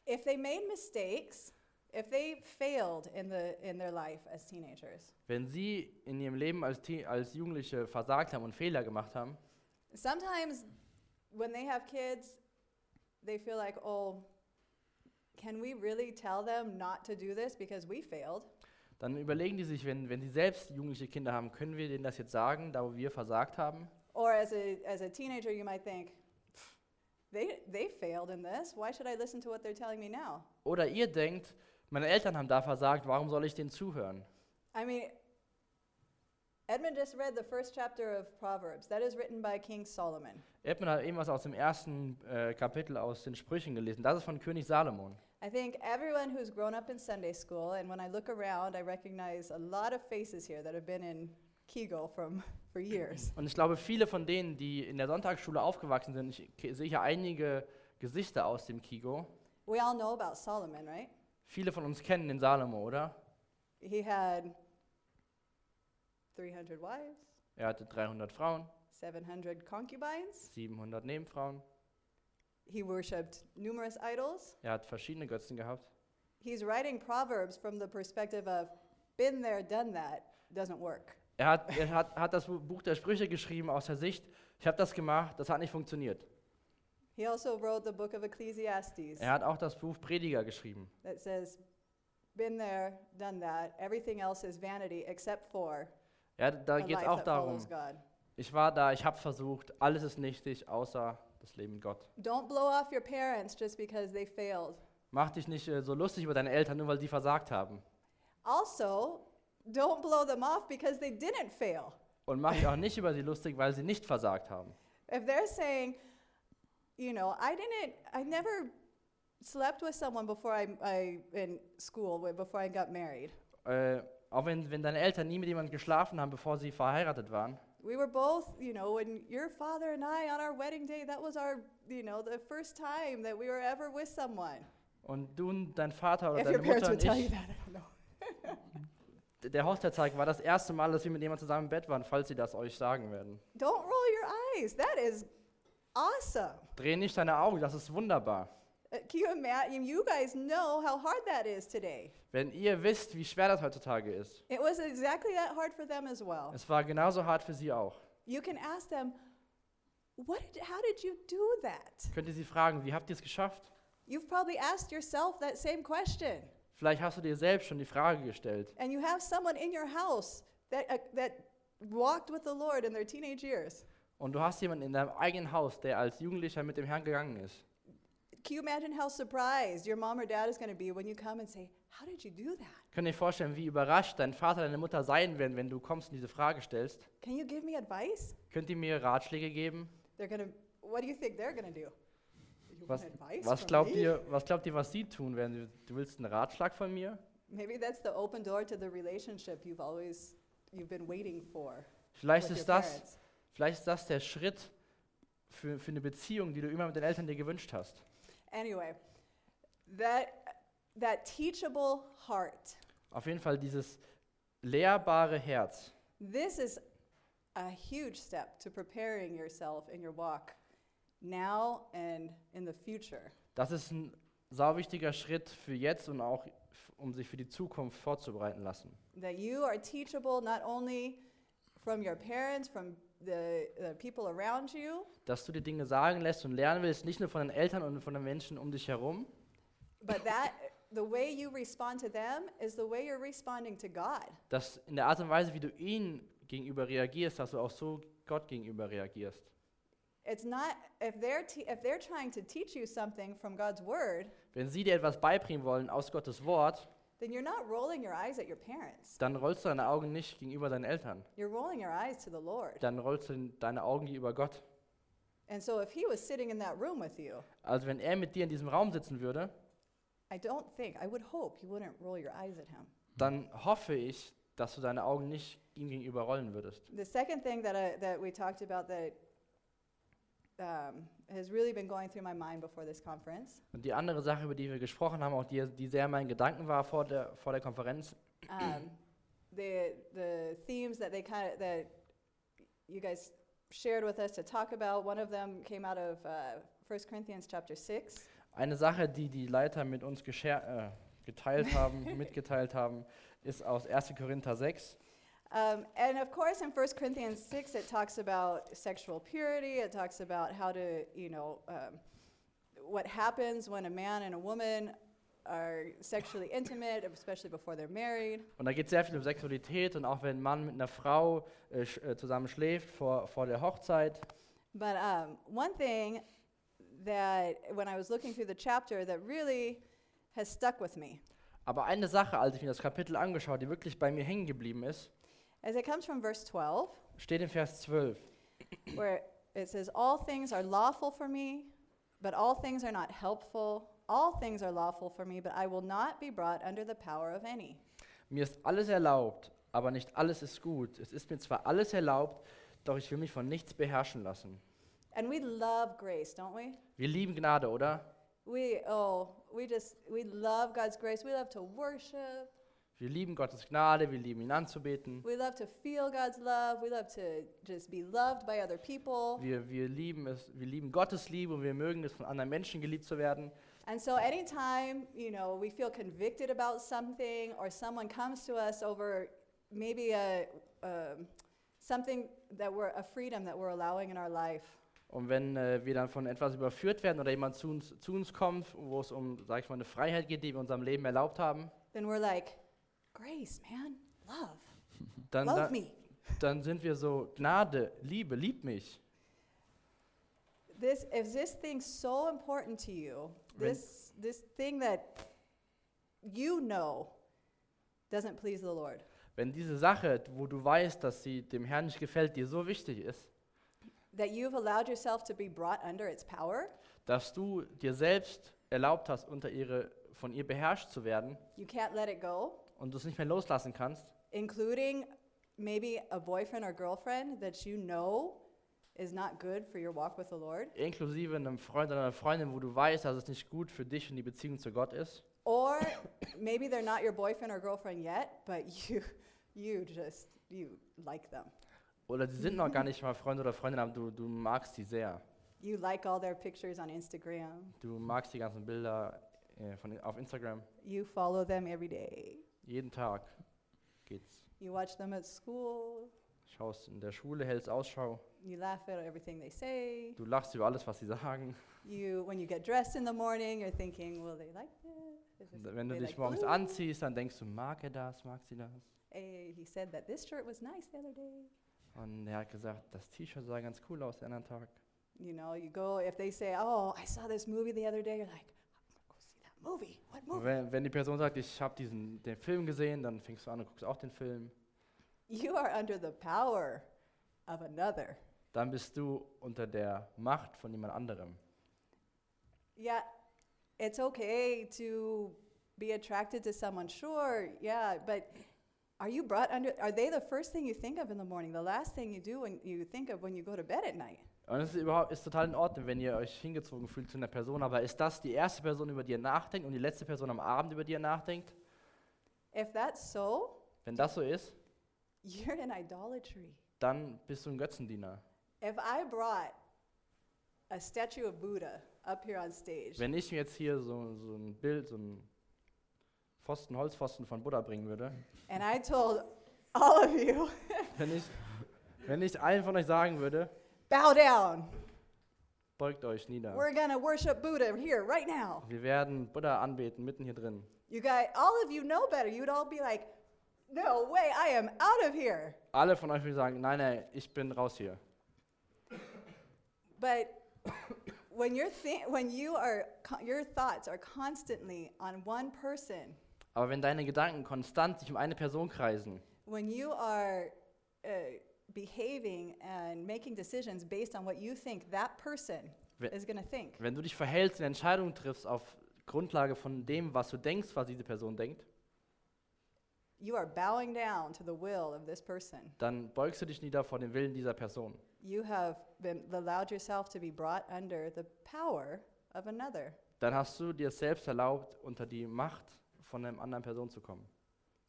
If they made mistakes, if they failed in, the, in their life as teenagers, Wenn sie in ihrem Leben als, Te- als Jugendliche versagt haben und Fehler gemacht haben, sometimes when they have kids, they feel like, oh, can we really tell them not to do this because we failed? dann überlegen die sich, wenn, wenn sie selbst jugendliche Kinder haben, können wir denen das jetzt sagen, da wo wir versagt haben? Or as a, as a teenager, you might think, "Pff, they, they failed in this. Why should I listen to what they're telling me now? Oder ihr denkt, meine Eltern haben da versagt, warum soll ich denen zuhören? I mean, Edmund just read the first chapter of Proverbs. That is written by King Solomon. Edmund hat eben was aus dem ersten äh, Kapitel aus den Sprüchen gelesen. Das ist von König Salomon. I think everyone who's grown up in Sunday school, and when I look around, I recognize a lot of faces here that have been in Kegel from, for years. Und ich glaube, viele von denen, die in der Sonntagsschule aufgewachsen sind, ich sehe hier einige Gesichter aus dem Kigo. We all know about Solomon, right? Viele von uns kennen den Salomo, oder? He had 300 wives, Er hatte 300 Frauen, 700 concubines. 700 Nebenfrauen. He worshipped numerous idols. Er hat verschiedene Götzen gehabt. He's writing Proverbs from the perspective of, been there, done that, doesn't work. Er hat, er hat, hat das Buch der Sprüche geschrieben aus der Sicht, ich habe das gemacht, das hat nicht funktioniert. He also wrote the book of Ecclesiastes Er hat auch das Buch Prediger geschrieben. that says, been there, done that, everything else is vanity except for Ja, da geht es auch darum, ich war da, ich habe versucht, alles ist nichtig, außer das Leben mit Gott. Don't blow off your parents just because they failed. Mach dich nicht äh, so lustig über deine Eltern, nur weil sie versagt haben. Also, don't blow them off because they didn't fail. Und mach dich auch nicht über sie lustig, weil sie nicht versagt haben. If they're saying, you know, I didn't, I never slept with someone before I, I in school, before I got married. Äh, auch wenn, wenn deine Eltern nie mit jemandem geschlafen haben, bevor sie verheiratet waren. We were both, you know, when your father and I on our wedding day, that was our, you know, the first time that we were ever with someone. Und du und dein Vater oder if deine your parents Mutter would und tell you that, I don't know. der Hochzeitstag war das erste Mal, dass wir mit jemandem zusammen im Bett waren, falls sie das euch sagen werden. Don't roll your eyes. That is awesome. Dreh nicht deine Augen, das ist wunderbar. Uh, can you imagine? You guys know how hard that is today. Wenn ihr wisst, wie schwer das heutzutage ist. It was exactly that hard for them as well. Es war genauso hart für sie auch. You can ask them, what did, how did you do that? Könnt ihr sie fragen, wie habt ihr es geschafft? You've probably asked yourself that same question. Vielleicht hast du dir selbst schon die Frage gestellt. And you have someone in your house that, uh, that walked with the Lord in their teenage years. Und du hast jemanden in deinem eigenen Haus, der als Jugendlicher mit dem Herrn gegangen ist. Can you imagine how surprised your mom or dad is going to be when you come and say, How did you do that? Könnt ihr vorstellen, wie überrascht dein Vater, deine Mutter sein werden, wenn du kommst und diese Frage stellst? Can you give me advice? Könnt ihr mir Ratschläge geben? They're going to, what do you think they're going to do? You Was, was, glaubt me? ihr, was glaubt ihr, was sie tun werden? Du willst einen Ratschlag von mir? Maybe that's the open door to the relationship you've always, you've been waiting for. Vielleicht ist, das, parents. Vielleicht ist das der Schritt für, für eine Beziehung, die du immer mit den Eltern dir gewünscht hast. Anyway, that, that teachable heart, Auf jeden Fall dieses lehrbare Herz. this is a huge step to preparing yourself in your walk now and in the future. Das ist ein sau wichtiger Schritt für jetzt und auch um sich für die Zukunft vorzubereiten lassen. That you are teachable not only from your parents, from the, the people around you, Dass du dir Dinge sagen lässt und lernen willst, nicht nur von den Eltern und von den Menschen um dich herum, but that the way you respond to them is the way you're responding to God. dass in der Art und Weise, wie du ihnen gegenüber reagierst, dass du auch so Gott gegenüber reagierst. It's not if they're if they're trying to teach you something from God's word, Wenn sie dir etwas beibringen wollen aus Gottes Wort, then you're not rolling your eyes at your parents. dann rollst du deine Augen nicht gegenüber deinen Eltern. You're rolling your eyes to the Lord. Dann rollst du deine Augen gegenüber Gott. And so if he was sitting in that room with you, Also wenn er mit dir in diesem Raum sitzen würde, I don't think, I would hope you wouldn't roll your eyes at him. dann hoffe ich, dass du deine Augen nicht ihm gegenüber rollen würdest. The second thing that, I, that we talked about that um, has really been going through my mind before this conference Und die andere Sache, über die wir gesprochen haben, auch die, die sehr mein Gedanken war vor der, vor der Konferenz, um, the the themes that they kind of that you guys shared with us to talk about. One of them came out of uh, 1 Corinthians chapter six, eine Sache, die die Leiter mit uns äh, geteilt haben, mitgeteilt haben, ist aus 1. Korinther 6. um, and of course in 1 Corinthians six it talks about sexual purity. It talks about how to you know um, what happens when a man and a woman are sexually intimate, especially before they're married. Und da geht sehr viel um Sexualität und auch wenn ein Mann mit einer Frau äh, sch- äh, zusammen schläft vor, vor der Hochzeit. But um, one thing that when I was looking through the chapter that really has stuck with me Aber eine Sache, als ich mir das Kapitel angeschaut, die wirklich bei mir hängen geblieben ist, as it comes from verse 12, steht in Vers 12. where it says, All things are lawful for me, but all things are not helpful. All things are lawful for me, but I will not be brought under the power of any. Mir ist alles erlaubt, aber nicht alles ist gut. Es ist mir zwar alles erlaubt, doch ich will mich von nichts beherrschen lassen. And we love grace, don't we? Wir lieben Gnade, oder? We, oh, we just, we love God's grace. We love to worship. Wir lieben Gottes Gnade, wir lieben ihn anzubeten. We love to feel God's love. We love to just be loved by other people. Wir, wir, lieben es, wir lieben Gottes Liebe und wir mögen es, von anderen Menschen geliebt zu werden. And so anytime, you know, we feel convicted about something or someone comes to us over maybe a, um, something that we're, a freedom that we're allowing in our life, Und wenn äh, wir dann von etwas überführt werden oder jemand zu uns, zu uns kommt, wo es um, sag ich mal, eine Freiheit geht, die wir in unserem Leben erlaubt haben, then we're like, grace, man, love, dann, love dann, me. dann sind wir so, Gnade, Liebe, lieb mich. This, is this thing so important to you? This, this thing that you know doesn't please the Lord. Wenn diese Sache, wo du weißt, dass sie dem Herrn nicht gefällt, dir so wichtig ist, That you've allowed yourself to be brought under its power. dass du dir selbst erlaubt hast, unter ihre, von ihr beherrscht zu werden You can't let it go. Und du es nicht mehr loslassen kannst, including maybe a boyfriend or girlfriend that you know is not good for your walk with the Lord, inklusive einem Freund oder einer Freundin, wo du weißt, dass es nicht gut für dich und die Beziehung zu Gott ist. or maybe they're not your boyfriend or girlfriend yet, but you you just you like them. Oder sie sind noch gar nicht mal Freunde oder Freundinnen, aber du, du magst sie sehr. You like all their pictures on Instagram. Du magst die ganzen Bilder äh, von, auf Instagram. You follow them every day. Jeden Tag geht's. You watch them at school. Schaust in der Schule, hältst Ausschau. You laugh at everything they say. Du lachst über alles, was sie sagen. You when you get dressed in the morning, you're thinking, will they like this? Is this- Wenn du dich like morgens blue? anziehst, dann denkst du, mag er das, mag sie das? Hey, he said that this shirt was nice the other day. Und er hat gesagt, das T-Shirt sah ganz cool aus den anderen Tag. You know, you go, if they say, oh, I saw this movie the other day, you're like, movie. What movie? wenn, wenn die Person sagt, ich habe diesen den Film gesehen, dann fängst du an und guckst auch den Film. You are under the power of another. Dann bist du unter der Macht von jemand anderem. Yeah, it's okay to be attracted to someone, sure, yeah, but are you brought under, are they the first thing you think of in the morning, the last thing you do when you think of when you go to bed at night? Und es ist überhaupt ist total in Ordnung, wenn ihr euch hingezogen fühlt zu einer Person, aber ist das die erste Person, über die ihr nachdenkt und die letzte Person am Abend, über die ihr nachdenkt? If that's so, Wenn das so ist, you're in idolatry. dann bist du ein Götzendiener. If I brought a statue of Buddha up here on stage, Wenn ich mir jetzt hier so, so ein Bild, so ein Pfosten, Holzpfosten von Buddha bringen würde, and I told all of you, wenn ich, wenn ich allen von euch sagen würde, bow down. beugt euch nieder. We're to worship Buddha here right now. Wir werden Buddha anbeten, mitten hier drin. You guys, all of you know better. You'd all be like, no way, I am out of here. Alle von euch würden sagen, nein, nein, ich bin raus hier. But when you're when you are your thoughts are constantly on one person, Aber wenn deine Gedanken konstant sich um eine Person kreisen, when you are uh, behaving and making decisions based on what you think that person Wenn- is going to think, wenn du dich verhältst und Entscheidungen triffst auf Grundlage von dem, was du denkst, was diese Person denkt, you are bowing down to the will of this person. dann beugst du dich nieder vor dem Willen dieser Person. You have been allowed yourself to be brought under the power of another. Dann hast du dir selbst erlaubt, unter die Macht von einer anderen Person zu kommen.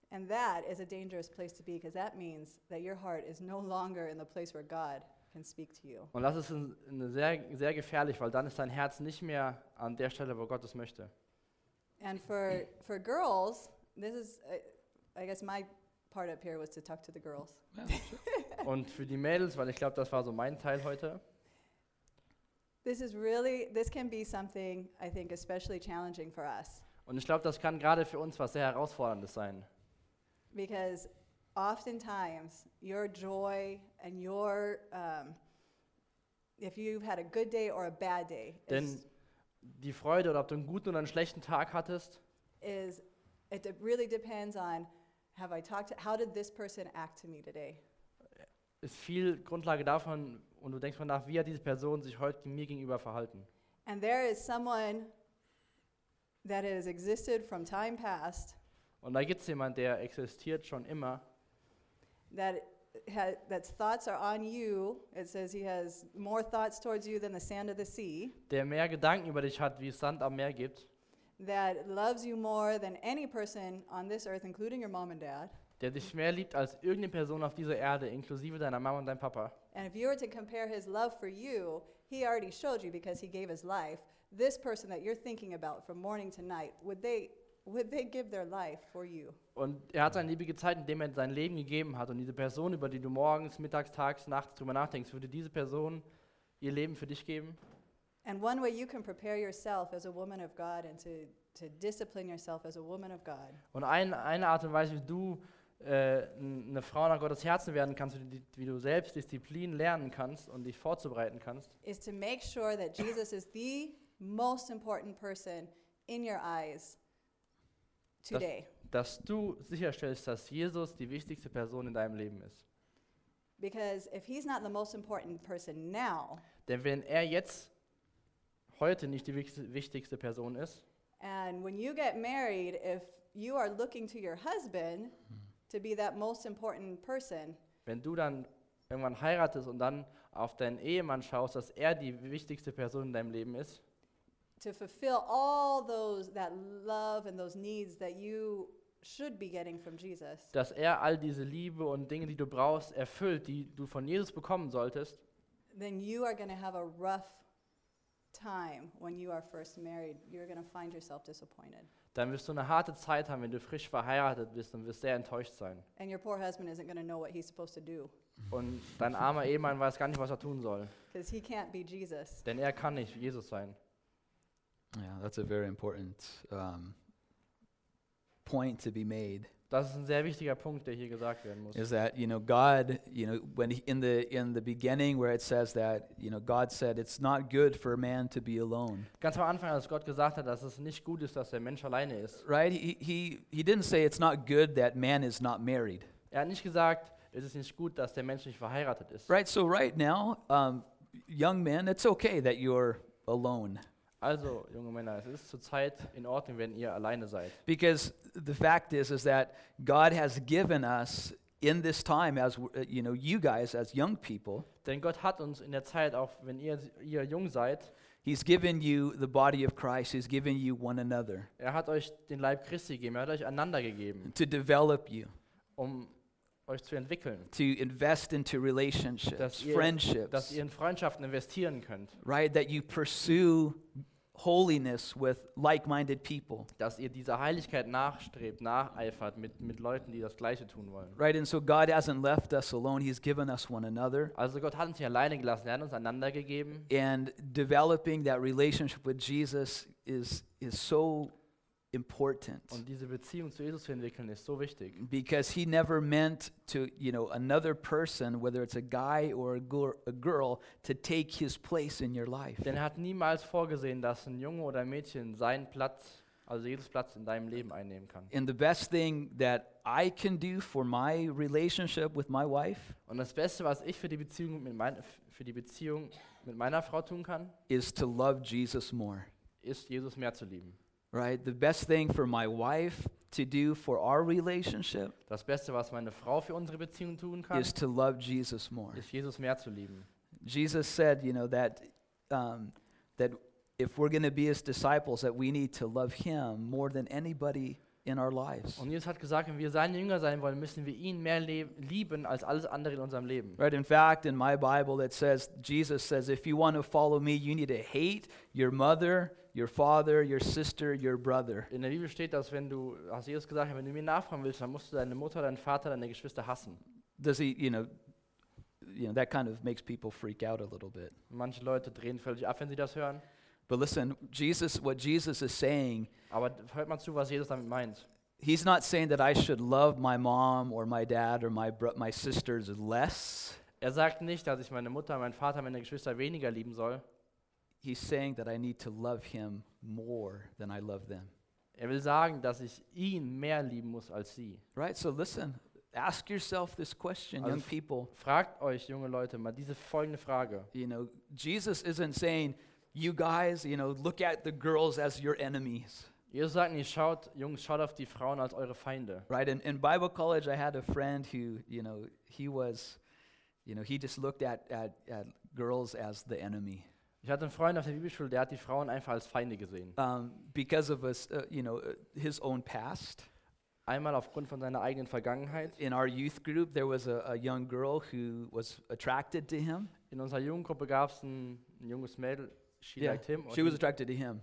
And that is a dangerous place to be because that means that your heart is no longer in the place where God can speak to you. Und das ist ein- eine sehr, sehr gefährlich, weil dann ist dein Herz nicht mehr an der Stelle, wo Gott es möchte. And for for girls, this is uh, I guess my part up here was to talk to the girls. Und für die Mädels, weil ich glaube, das war so mein Teil heute, This is really this can be something I think especially challenging for us und ich glaube, das kann gerade für uns was sehr Herausforderndes sein. Because oftentimes your joy and your um, if you've had a good day or a bad day Denn is, die Freude oder ob du einen guten oder einen schlechten Tag hattest, is it de- really depends on have I talked to, how did this person act to me today? ist viel Grundlage davon und du denkst mal nach, wie hat diese Person sich heute mir gegenüber verhalten. And there is someone that has existed from time past Und da gibt es jemanden, der existiert schon immer, that ha, that's thoughts are on you. It says he has more thoughts towards you than the sand of the sea. der mehr Gedanken über dich hat, wie es Sand am Meer gibt, That loves you more than any person on this earth, including your mom and dad. der dich mehr liebt als irgendeine Person auf dieser Erde, inklusive deiner Mama und deinem Papa. And if you were to compare his love for you, he already showed you because he gave his life. This person that you're thinking about from morning to night, would they would they give their life for you? Und er hat seine Liebe gezeigt, indem er sein Leben gegeben hat. Und diese Person, über die du morgens, mittags, tags, nachts drüber nachdenkst, würde diese Person ihr Leben für dich geben? And one way you can prepare yourself as a woman of God and to, to discipline yourself as a woman of God Und ein, eine Art und Weise, wie du äh, n- eine Frau nach Gottes Herzen werden kannst, wie, du- wie du selbst Disziplin lernen kannst und dich vorzubereiten kannst, is to make sure that Jesus is the most important person in your eyes today. dass du sicherstellst, dass Jesus die wichtigste Person in deinem Leben ist. Because if he's not the most important person now, Denn wenn er jetzt heute nicht die wichtigste, wichtigste Person ist, and when you get married, if you are looking to your husband to be that most important person, wenn du dann irgendwann heiratest und dann auf deinen Ehemann schaust, dass er die wichtigste Person in deinem Leben ist, to fulfill all those that love and those needs that you should be getting from Jesus, dass er all diese Liebe und Dinge, die du brauchst, erfüllt, die du von Jesus bekommen solltest, then you are going to have a rough time when you are first married. You're going to find yourself disappointed. dann wirst du eine harte Zeit haben, wenn du frisch verheiratet bist und wirst sehr enttäuscht sein. And your poor husband isn't going to know what he's supposed to do Und dein armer Ehemann weiß gar nicht, was er tun soll, because he can't be Jesus. denn er kann nicht Jesus sein. Yeah, that's a very important um, point to be made. Das ist ein sehr wichtiger Punkt, der hier gesagt werden muss. Is that you know God? You know when he, in the in the beginning where it says that you know God said it's not good for a man to be alone. Ganz am Anfang, als Gott gesagt hat, dass es nicht gut ist, dass der Mensch alleine ist. Right? He he he didn't say it's not good that man is not married. Er hat nicht gesagt, es ist nicht gut, dass der Mensch nicht verheiratet ist. Right. So right now, um, young men, it's okay that you're alone Also, junge Männer, es ist zurzeit in Ordnung, wenn ihr alleine seid. because the fact is is that God has given us in this time as uh, you know you guys as young people Denn Gott hat uns in der Zeit, auch wenn ihr, ihr jung seid, He's given you the body of Christ. He's given you one another er hat euch den Leib Christi gegeben, er hat euch einander gegeben, to develop you, um euch zu entwickeln, to invest into relationships, dass ihr, friendships, dass ihr in Freundschaften investieren könnt, right? That you pursue holiness with like minded people, dass ihr dieser Heiligkeit nachstrebt, nacheifert mit, mit Leuten, die das Gleiche tun wollen. right? And so God hasn't left us alone, He's given us one another. Also Gott hat uns nicht alleine gelassen, er hat uns einander gegeben. And developing that relationship with Jesus is, is so important Und diese Beziehung zu Jesus zu entwickeln ist so wichtig. because he never meant to, you know, another person, whether it's a guy or a, gir- a girl, to take his place in your life. Denn er hat niemals vorgesehen, dass ein Junge oder ein Mädchen seinen Platz, also Jesus Platz in deinem Leben einnehmen kann. And the best thing that I can do for my relationship with my wife Und das Beste, was ich für die Beziehung mit, mein, für die Beziehung mit meiner Frau tun kann, is to love Jesus more. ist, Jesus mehr zu lieben. Right? The best thing for my wife to do for our relationship Das Beste, was meine Frau für unsere Beziehung tun kann, is to love Jesus more. ist, Jesus mehr zu lieben. Jesus said, you know, that um, that if we're going to be his disciples, that we need to love him more than anybody in our lives. Und Jesus hat gesagt, wenn wir seine Jünger sein wollen, müssen wir ihn mehr lieben als alles andere in unserem Leben. Right? In fact, in my Bible, it says, Jesus says, if you want to follow me, you need to hate your mother, your father, your sister, your brother. In der Bibel steht, dass wenn du, hast Jesus gesagt, wenn du mir nachfolgen willst, dann musst du deine Mutter, deinen Vater, deine Geschwister hassen. Does he, you know, you know, that kind of makes people freak out a little bit. Manche Leute drehen völlig ab, wenn sie das hören. But listen, Jesus, what Jesus is saying, Aber hört mal zu, was Jesus damit meint. he's not saying that I should love my mom or my dad or my, bro- my sisters less. Er sagt nicht, dass ich meine Mutter, meinen Vater, meine Geschwister weniger lieben soll. He's saying that I need to love him more than I love them. Er will sagen, dass ich ihn mehr lieben muss als sie. Right? So listen, ask yourself this question, Also young people. Fragt euch, junge Leute, mal diese folgende Frage. You know, Jesus isn't saying, you guys, you know, look at the girls as your enemies. Jesus sagt nicht, schaut, Jungs, schaut auf die Frauen als eure Feinde. Right? In, in Bible college, I had a friend who, you know, he was, you know, he just looked at, at, at girls as the enemy. Ich hatte einen Freund auf der Bibelschule, der hat die Frauen einfach als Feinde gesehen. Um, because of us, uh, you know, uh, his own past. Einmal aufgrund von seiner eigenen Vergangenheit. In our youth group, there was a, a young girl who was attracted to him. In unserer Jugendgruppe gab es ein, ein junges Mädel, she Yeah, liked him. She was attracted to him.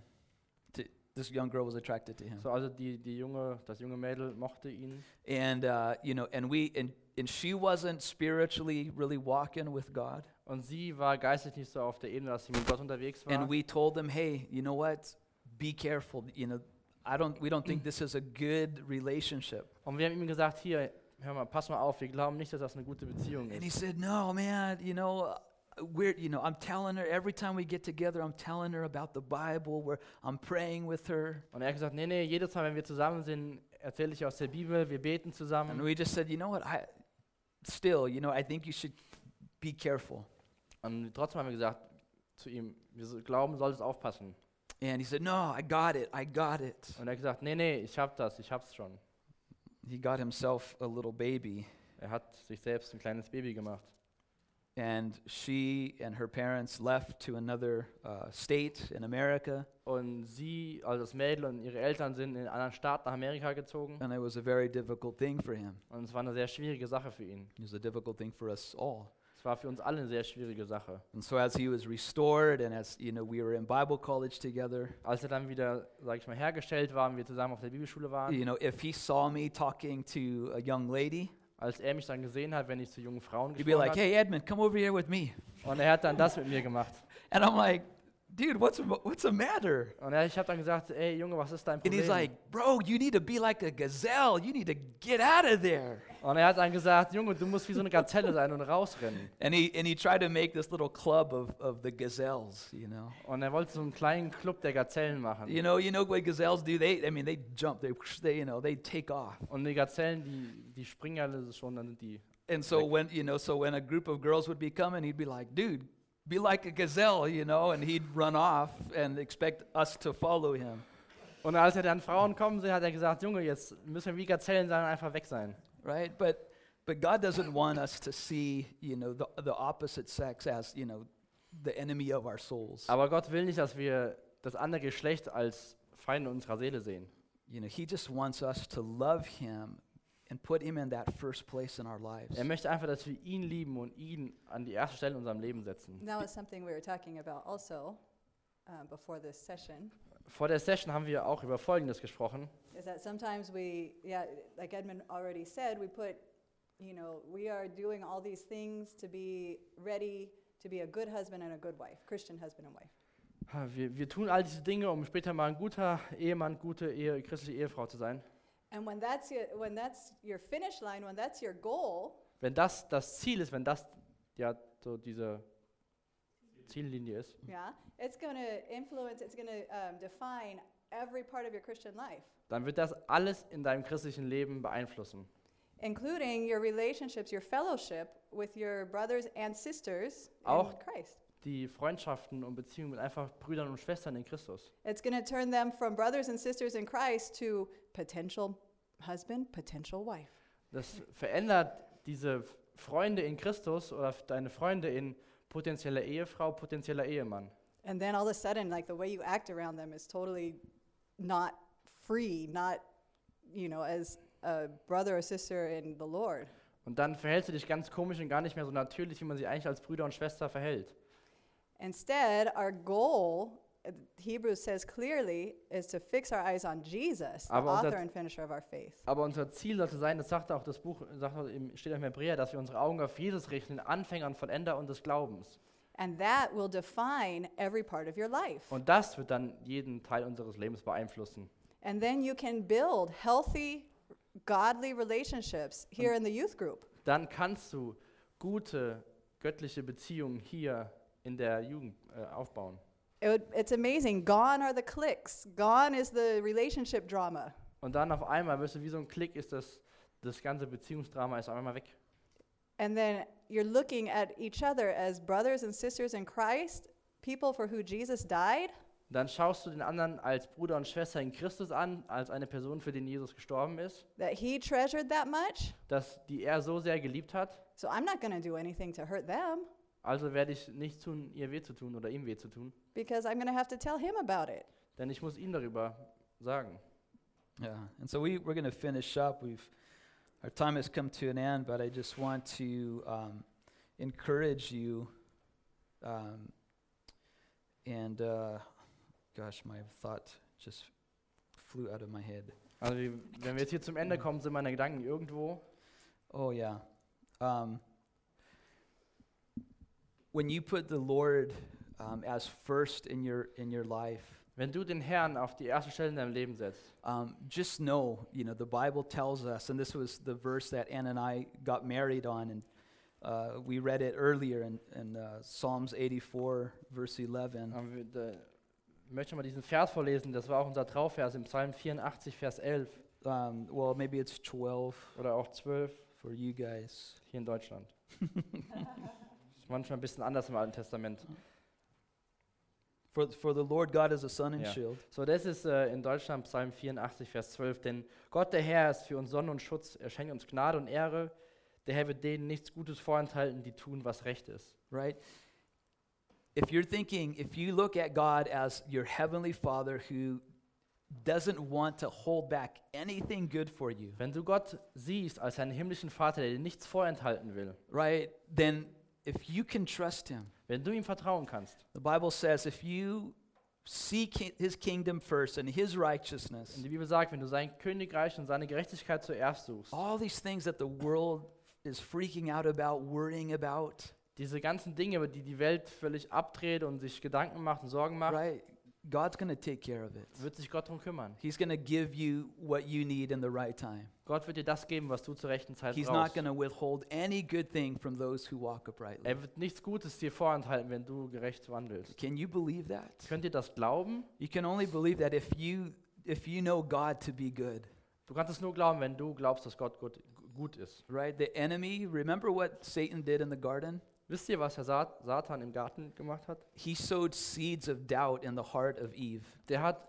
To, this young girl was attracted to him. so, also die, die junge, das junge Mädel mochte ihn. and uh, you know, and we and and she wasn't spiritually really walking with God. Und sie war geistig nicht so auf der Ebene, dass sie mit Gott unterwegs war. And we told them, hey, you know what? Be careful. You know, I don't. We don't think this is a good relationship. Und wir haben ihm gesagt, hier, hör mal, pass mal auf, wir glauben nicht, dass das eine gute Beziehung ist. And he said, no, man. You know. We're, you know, I'm telling her every time we get together, I'm telling her about the Bible, where I'm praying with her. Und er hat gesagt, nee, nee, jedes Mal, wenn wir zusammen sind, erzähle ich aus der Bibel, wir beten And we just said, you know what? I still, you know, I think you should be careful. Und trotzdem haben wir gesagt zu ihm, wir glauben, solltest aufpassen. And he said, no, I got it. I got it. Und er hat gesagt, nee, nee, ich hab das, ich hab's schon. He got himself a little baby. Er hat sich selbst ein kleines Baby gemacht. And she and her parents left to another uh, state in America, Und sie, also das Mädel und ihre Eltern sind in einen anderen Staat nach Amerika gezogen. and it was a very difficult thing for him. Und es war eine sehr schwierige Sache für ihn. It was a difficult thing for us all. Es war für uns alle eine sehr schwierige Sache. And so, as he was restored, and as you know, we were in Bible college together. Als er dann wieder, sag ich mal, hergestellt war und wir zusammen auf der Bibelschule waren, You know, if he saw me talking to a young lady, als er mich dann gesehen hat, wenn ich zu jungen Frauen he'd be gesprochen like, hat, "Hey, Edmund, come over here with me." und er hat dann das mit mir gemacht. And I'm like, "Dude, what's what's the matter?" Und er, ich habe dann gesagt, ey Junge, was ist dein And he's like, "Bro, you need to be like a gazelle. You need to get out of there." und er hat dann gesagt, Junge, du musst wie so eine Gazelle sein und rausrennen. And he and he tried to make this little club of, of the gazelles, you know. Und er wollte so einen kleinen Club der Gazellen machen. You know, you know what gazelles do? They I mean they jump, they they you know, they take off. Und die Gazellen, die, die springen alle schon, dann sind die. And so when you know, so when a group of girls would be coming, he'd be like, dude, be like a gazelle, you know, and he'd run off and expect us to follow him. Und als er dann Frauen kommen sehen, hat er gesagt, Junge, jetzt müssen wir wie Gazellen sein einfach weg sein. Right? But but God doesn't want us to see, you know, the the opposite sex as, you know, the enemy of our souls. Aber Gott will nicht, dass wir das andere Geschlecht als Feinde unserer Seele sehen. You know, he just wants us to love him and put him in that first place in our lives. Er möchte einfach, dass wir ihn lieben und ihn an die erste Stelle in unserem Leben setzen. That was something we were talking about also uh, before this session. Vor der Session haben wir auch über Folgendes gesprochen. Is that sometimes we, yeah, like Edmund already said, we put, you know, we are doing all these things to be ready to be a good husband and a good wife, Christian husband and wife. Wir, wir tun all diese Dinge, um später mal ein guter Ehemann, gute Ehe, christliche Ehefrau zu sein. And when that's your, when that's your finish line, when that's your goal, Wenn das das Ziel ist, wenn das ja so diese Ziellinie ist, yeah, it's going to influence, it's going to um, define every part of your Christian life, dann wird das alles in deinem christlichen Leben beeinflussen. including your relationships, your fellowship with your brothers and sisters in Auch- Christ. Die Freundschaften und Beziehungen mit einfach Brüdern und Schwestern in Christus. It's going to turn them from brothers and sisters in Christ to potential husband, potential wife. Das verändert diese Freunde in Christus oder deine Freunde in potenzieller Ehefrau, potenzieller Ehemann. And then all of a sudden, like the way you act around them is totally not free, not, you know, as a brother or sister in the Lord. Und dann verhältst du dich ganz komisch und gar nicht mehr so natürlich, wie man sich eigentlich als Brüder und Schwester verhält. Instead, our goal, Hebrews says clearly, is to fix our eyes on Jesus, the unser- author and finisher of our faith. Aber unser Ziel sollte sein, das sagt auch das Buch, sagt auch im, steht auch im Hebräer, dass wir unsere Augen auf Jesus richten, den Anfänger und Vollender unseres Glaubens. And that will define every part of your life. Und das wird dann jeden Teil unseres Lebens beeinflussen. And then you can build healthy, godly relationships here in the youth group. Dann kannst du gute göttliche Beziehungen hier in der Jugend äh, aufbauen. It would, it's amazing. Gone are the clicks. Gone is the relationship drama. Und dann auf einmal, wirst du, wie so ein Klick ist das, das ganze Beziehungsdrama ist auf einmal weg. And then you're looking at each other as brothers and sisters in Christ, people for who Jesus died, Dann schaust du den anderen als Bruder und Schwester in Christus an, als eine Person, für den Jesus gestorben ist, that he treasured that much. dass die er so sehr geliebt hat. So I'm not going to do anything to hurt them Also werde ich nicht tun, ihr weh zu tun oder ihm weh zu tun, because I'm going to have to tell him about it. denn ich muss ihm darüber sagen. Yeah, and so we, we're going to finish up. We've our time has come to an end, but I just want to um, encourage you. Um, and uh, gosh, my thought just flew out of my head. Also wie- wenn wir jetzt hier zum Ende kommen, sind meine Gedanken irgendwo. Oh yeah. Um, when you put the Lord um, as first in your in your life, Wenn du den Herrn auf die erste Stelle in deinem Leben setzt, um, just know, you know, the Bible tells us, and this was the verse that Ann and I got married on, and uh, we read it earlier in, in uh, Psalms 84, verse 11. ähm, da- ich möchte mal diesen Vers vorlesen, das war auch unser Trauvers im Psalm 84, Vers 11 Um, well, maybe it's 12 oder auch 12 for you guys. hier in Deutschland. ist manchmal ein bisschen anders im Alten Testament. For, for the Lord God is a sun and Yeah. shield. So, das ist äh, in Deutschland Psalm 84, Vers 12. Denn Gott, der Herr, ist für uns Sonne und Schutz. Er schenkt uns Gnade und Ehre. Der Herr wird denen nichts Gutes vorenthalten, die tun, was recht ist. right? If you're thinking, if you look at God as your heavenly Father who doesn't want to hold back anything good for you, Wenn du Gott siehst als einen himmlischen Vater, der dir nichts vorenthalten will, right? Then if you can trust him, wenn du ihm vertrauen kannst, the Bible says if you seek his kingdom first and his righteousness, und die Bibel sagt, wenn du sein Königreich und seine Gerechtigkeit zuerst suchst, all these things that the world is freaking out about, worrying about, diese ganzen Dinge, über die die Welt völlig abdreht und sich Gedanken macht und Sorgen macht, right? God's going to take care of it. wird sich Gott darum kümmern. He's going to give you what you need in the right time. Gott wird dir das geben, was du zur rechten Zeit He's not brauchst. going to withhold any good thing from those who walk uprightly. Er wird nichts Gutes dir vorenthalten, wenn du gerecht wandelst. Can you believe that? Könnt ihr das glauben? You can only believe that if you if you know God to be good, Du kannst es nur glauben, wenn du glaubst, dass Gott gut, gut ist. right? The enemy, remember what Satan did in the garden? Wisst ihr, was Herr Sat Satan im Garten gemacht hat? He sowed seeds of doubt in the heart of Eve. Der hat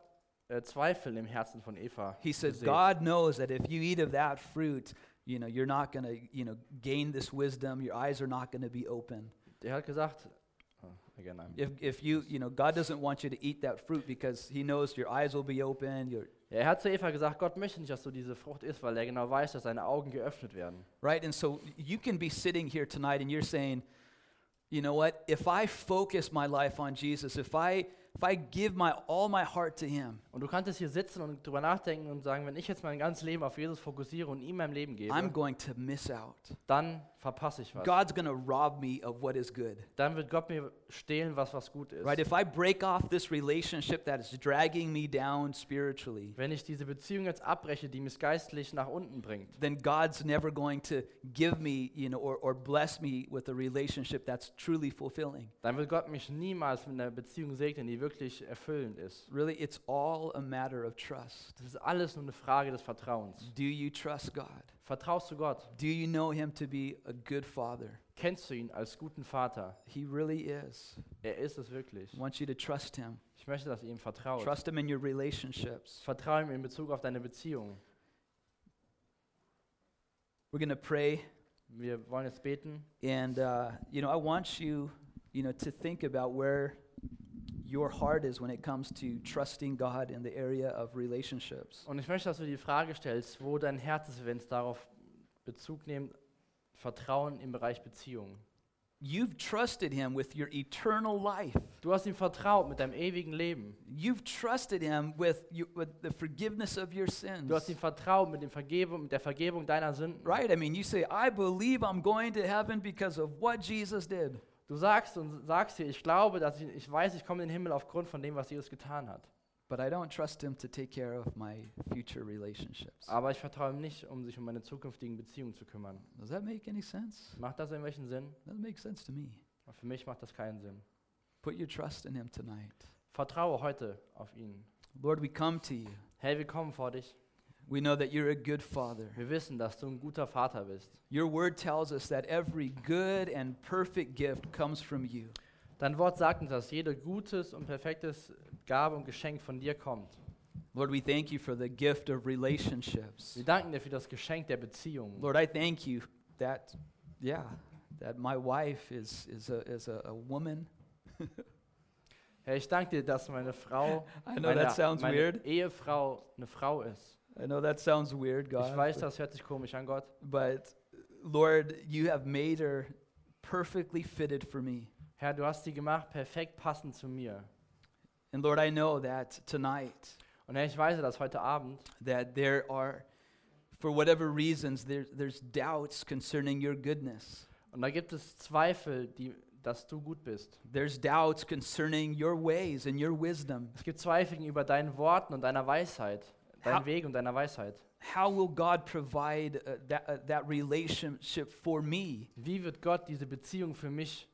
äh, Zweifel im Herzen von Eva. He said. God knows that if you eat of that fruit, you know, you're not going to, you know, gain this wisdom. Your eyes are not going to be open. Der hat gesagt, oh, again, I'm, If, if you, you know, God doesn't want you to eat that fruit because he knows your eyes will be open, your, Ja, er hat zu Eva gesagt, Gott möchte nicht, dass du diese Frucht isst, weil er genau weiß, dass deine Augen geöffnet werden. right? And so you can be sitting here tonight and you're saying, you know what? If I focus my life on Jesus, if I if I give my all my heart to Him, Und du kannst jetzt hier sitzen und drüber nachdenken und sagen, wenn ich jetzt mein ganzes Leben auf Jesus fokussiere und ihm mein Leben gebe, I'm going to miss out. dann verpasse ich was. God's going to rob me of what is good. Dann wird Gott mir stehlen, was was gut ist. Right? If I break off this relationship that is dragging me down spiritually, Wenn ich diese Beziehung jetzt abbreche, die mich geistlich nach unten bringt, then God's never going to give me, you know, or, or bless me with a relationship that's truly fulfilling. dann wird Gott mich niemals mit einer Beziehung segnen, die wirklich erfüllend ist. Really, it's all a matter of trust. Das ist alles nur eine Frage des Vertrauens. Do you trust God? Vertraust du Gott? Do you know Him to be a good Father? Kennst du ihn als guten Vater? He really is. Er ist es wirklich. I want you to trust Him. Ich möchte, dass ihr ihm vertraut. Trust Him in your relationships. Vertraue ihm in Bezug auf deine Beziehung. We're going to pray, Wir wollen jetzt beten. and uh, you know, I want you, you know, to think about where your heart is when it comes to trusting God in the area of relationships. Und ich möchte, dass du die Frage stellst, wo dein Herz ist, wenn es darauf Bezug nimmt, Vertrauen im Bereich Beziehung. You've trusted Him with your eternal life. Du hast ihm vertraut mit deinem ewigen Leben. You've trusted Him with, you, with the forgiveness of your sins. Du hast ihm vertraut mit, dem Vergebung, mit der Vergebung deiner Sünden. Right? I mean, you say, I believe I'm going to heaven because of what Jesus did. Du sagst und sagst dir, ich glaube, dass ich, ich weiß, ich komme in den Himmel aufgrund von dem, was Jesus getan hat. But I don't trust Him to take care of my future relationships. Aber ich vertraue ihm nicht, um sich um meine zukünftigen Beziehungen zu kümmern. Does that make any sense? Macht das irgendwelchen Sinn? That makes sense to me. Für mich macht das keinen Sinn. Put your trust in Him tonight. Vertraue heute auf ihn. Lord, we come to you. Hey, wir kommen vor dich. We know that you're a good Father. Wir wissen, dass du ein guter Vater bist. Your word tells us that every good and perfect gift comes from you. Dein Wort sagt uns, dass jede gutes und perfektes Gabe und Geschenk von dir kommt. Lord, we thank you for the gift of relationships. Wir danken dir für das Geschenk der Beziehung. Lord, I thank you that, yeah, that my wife is, is, a, is a, a woman. Herr, ich danke dir, dass meine Frau, I know meine, that sounds meine weird. Ehefrau eine Frau ist. I know that sounds weird, Ich God. weiß, but- das hört sich komisch an, Gott. But Lord, you have made her perfectly fitted for me. Herr, du hast sie gemacht, perfekt passend zu mir. And Lord, I know that tonight Und Herr, ich weiß, dass heute Abend, that there are for whatever reasons there, there's doubts concerning your goodness. und da gibt es Zweifel, die, dass du gut bist. There's doubts concerning your ways and your wisdom. Es gibt Zweifel über deinen Worten und deiner Weisheit, deinen How- Weg und deiner Weisheit. How will God provide uh, that, uh, that relationship for me? Wie wird Gott diese Beziehung für mich?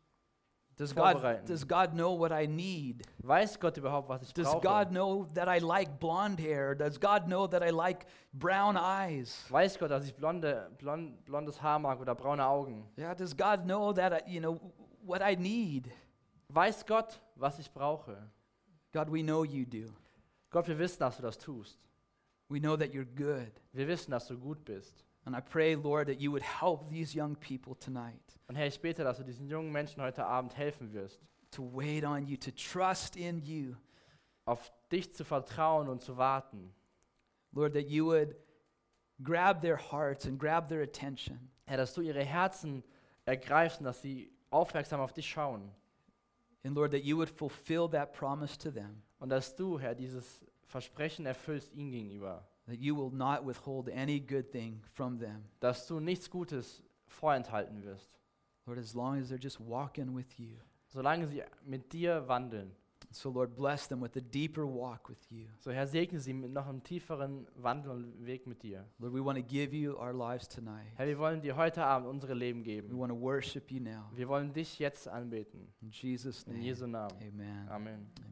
Does God, Vorbereiten. does God know what I need? Weiß Gott überhaupt, was ich Does brauche? God know that I like blonde hair? Does God know that I like brown eyes? Weiß Gott, dass ich blonde, blond, blondes Haar mag oder braune Augen? Yeah, does God know that I, you know what I need? Weiß Gott, was ich brauche? God, we know you do. Gott, wir wissen, dass du das tust. We know that you're good. Wir wissen, dass du gut bist. And I pray, Lord, that you would help these young people tonight Und Herr, ich bete, dass du diesen jungen Menschen heute Abend helfen wirst, to wait on you, to trust in you. auf dich zu vertrauen und zu warten. Lord, that you would grab their hearts and grab their attention. Herr, dass du ihre Herzen ergreifst und dass sie aufmerksam auf dich schauen. And Lord, that you would fulfill that promise to them, Und dass du, Herr, dieses Versprechen erfüllst ihnen gegenüber. that you will not withhold any good thing from them. Dass du nichts Gutes vorenthalten wirst, Lord, as long as they're just walking with you. solange sie mit dir wandeln. So, Lord, bless them with a deeper walk with you. So, Herr, segne sie mit noch einem tieferen Wandel und Weg mit dir. Lord, we want to give you our lives tonight. Herr, wir wollen dir heute Abend unsere Leben We geben. want to worship you now. Wir wollen dich jetzt anbeten. In Jesus' In name. Jesu Namen. Amen. Amen. Amen.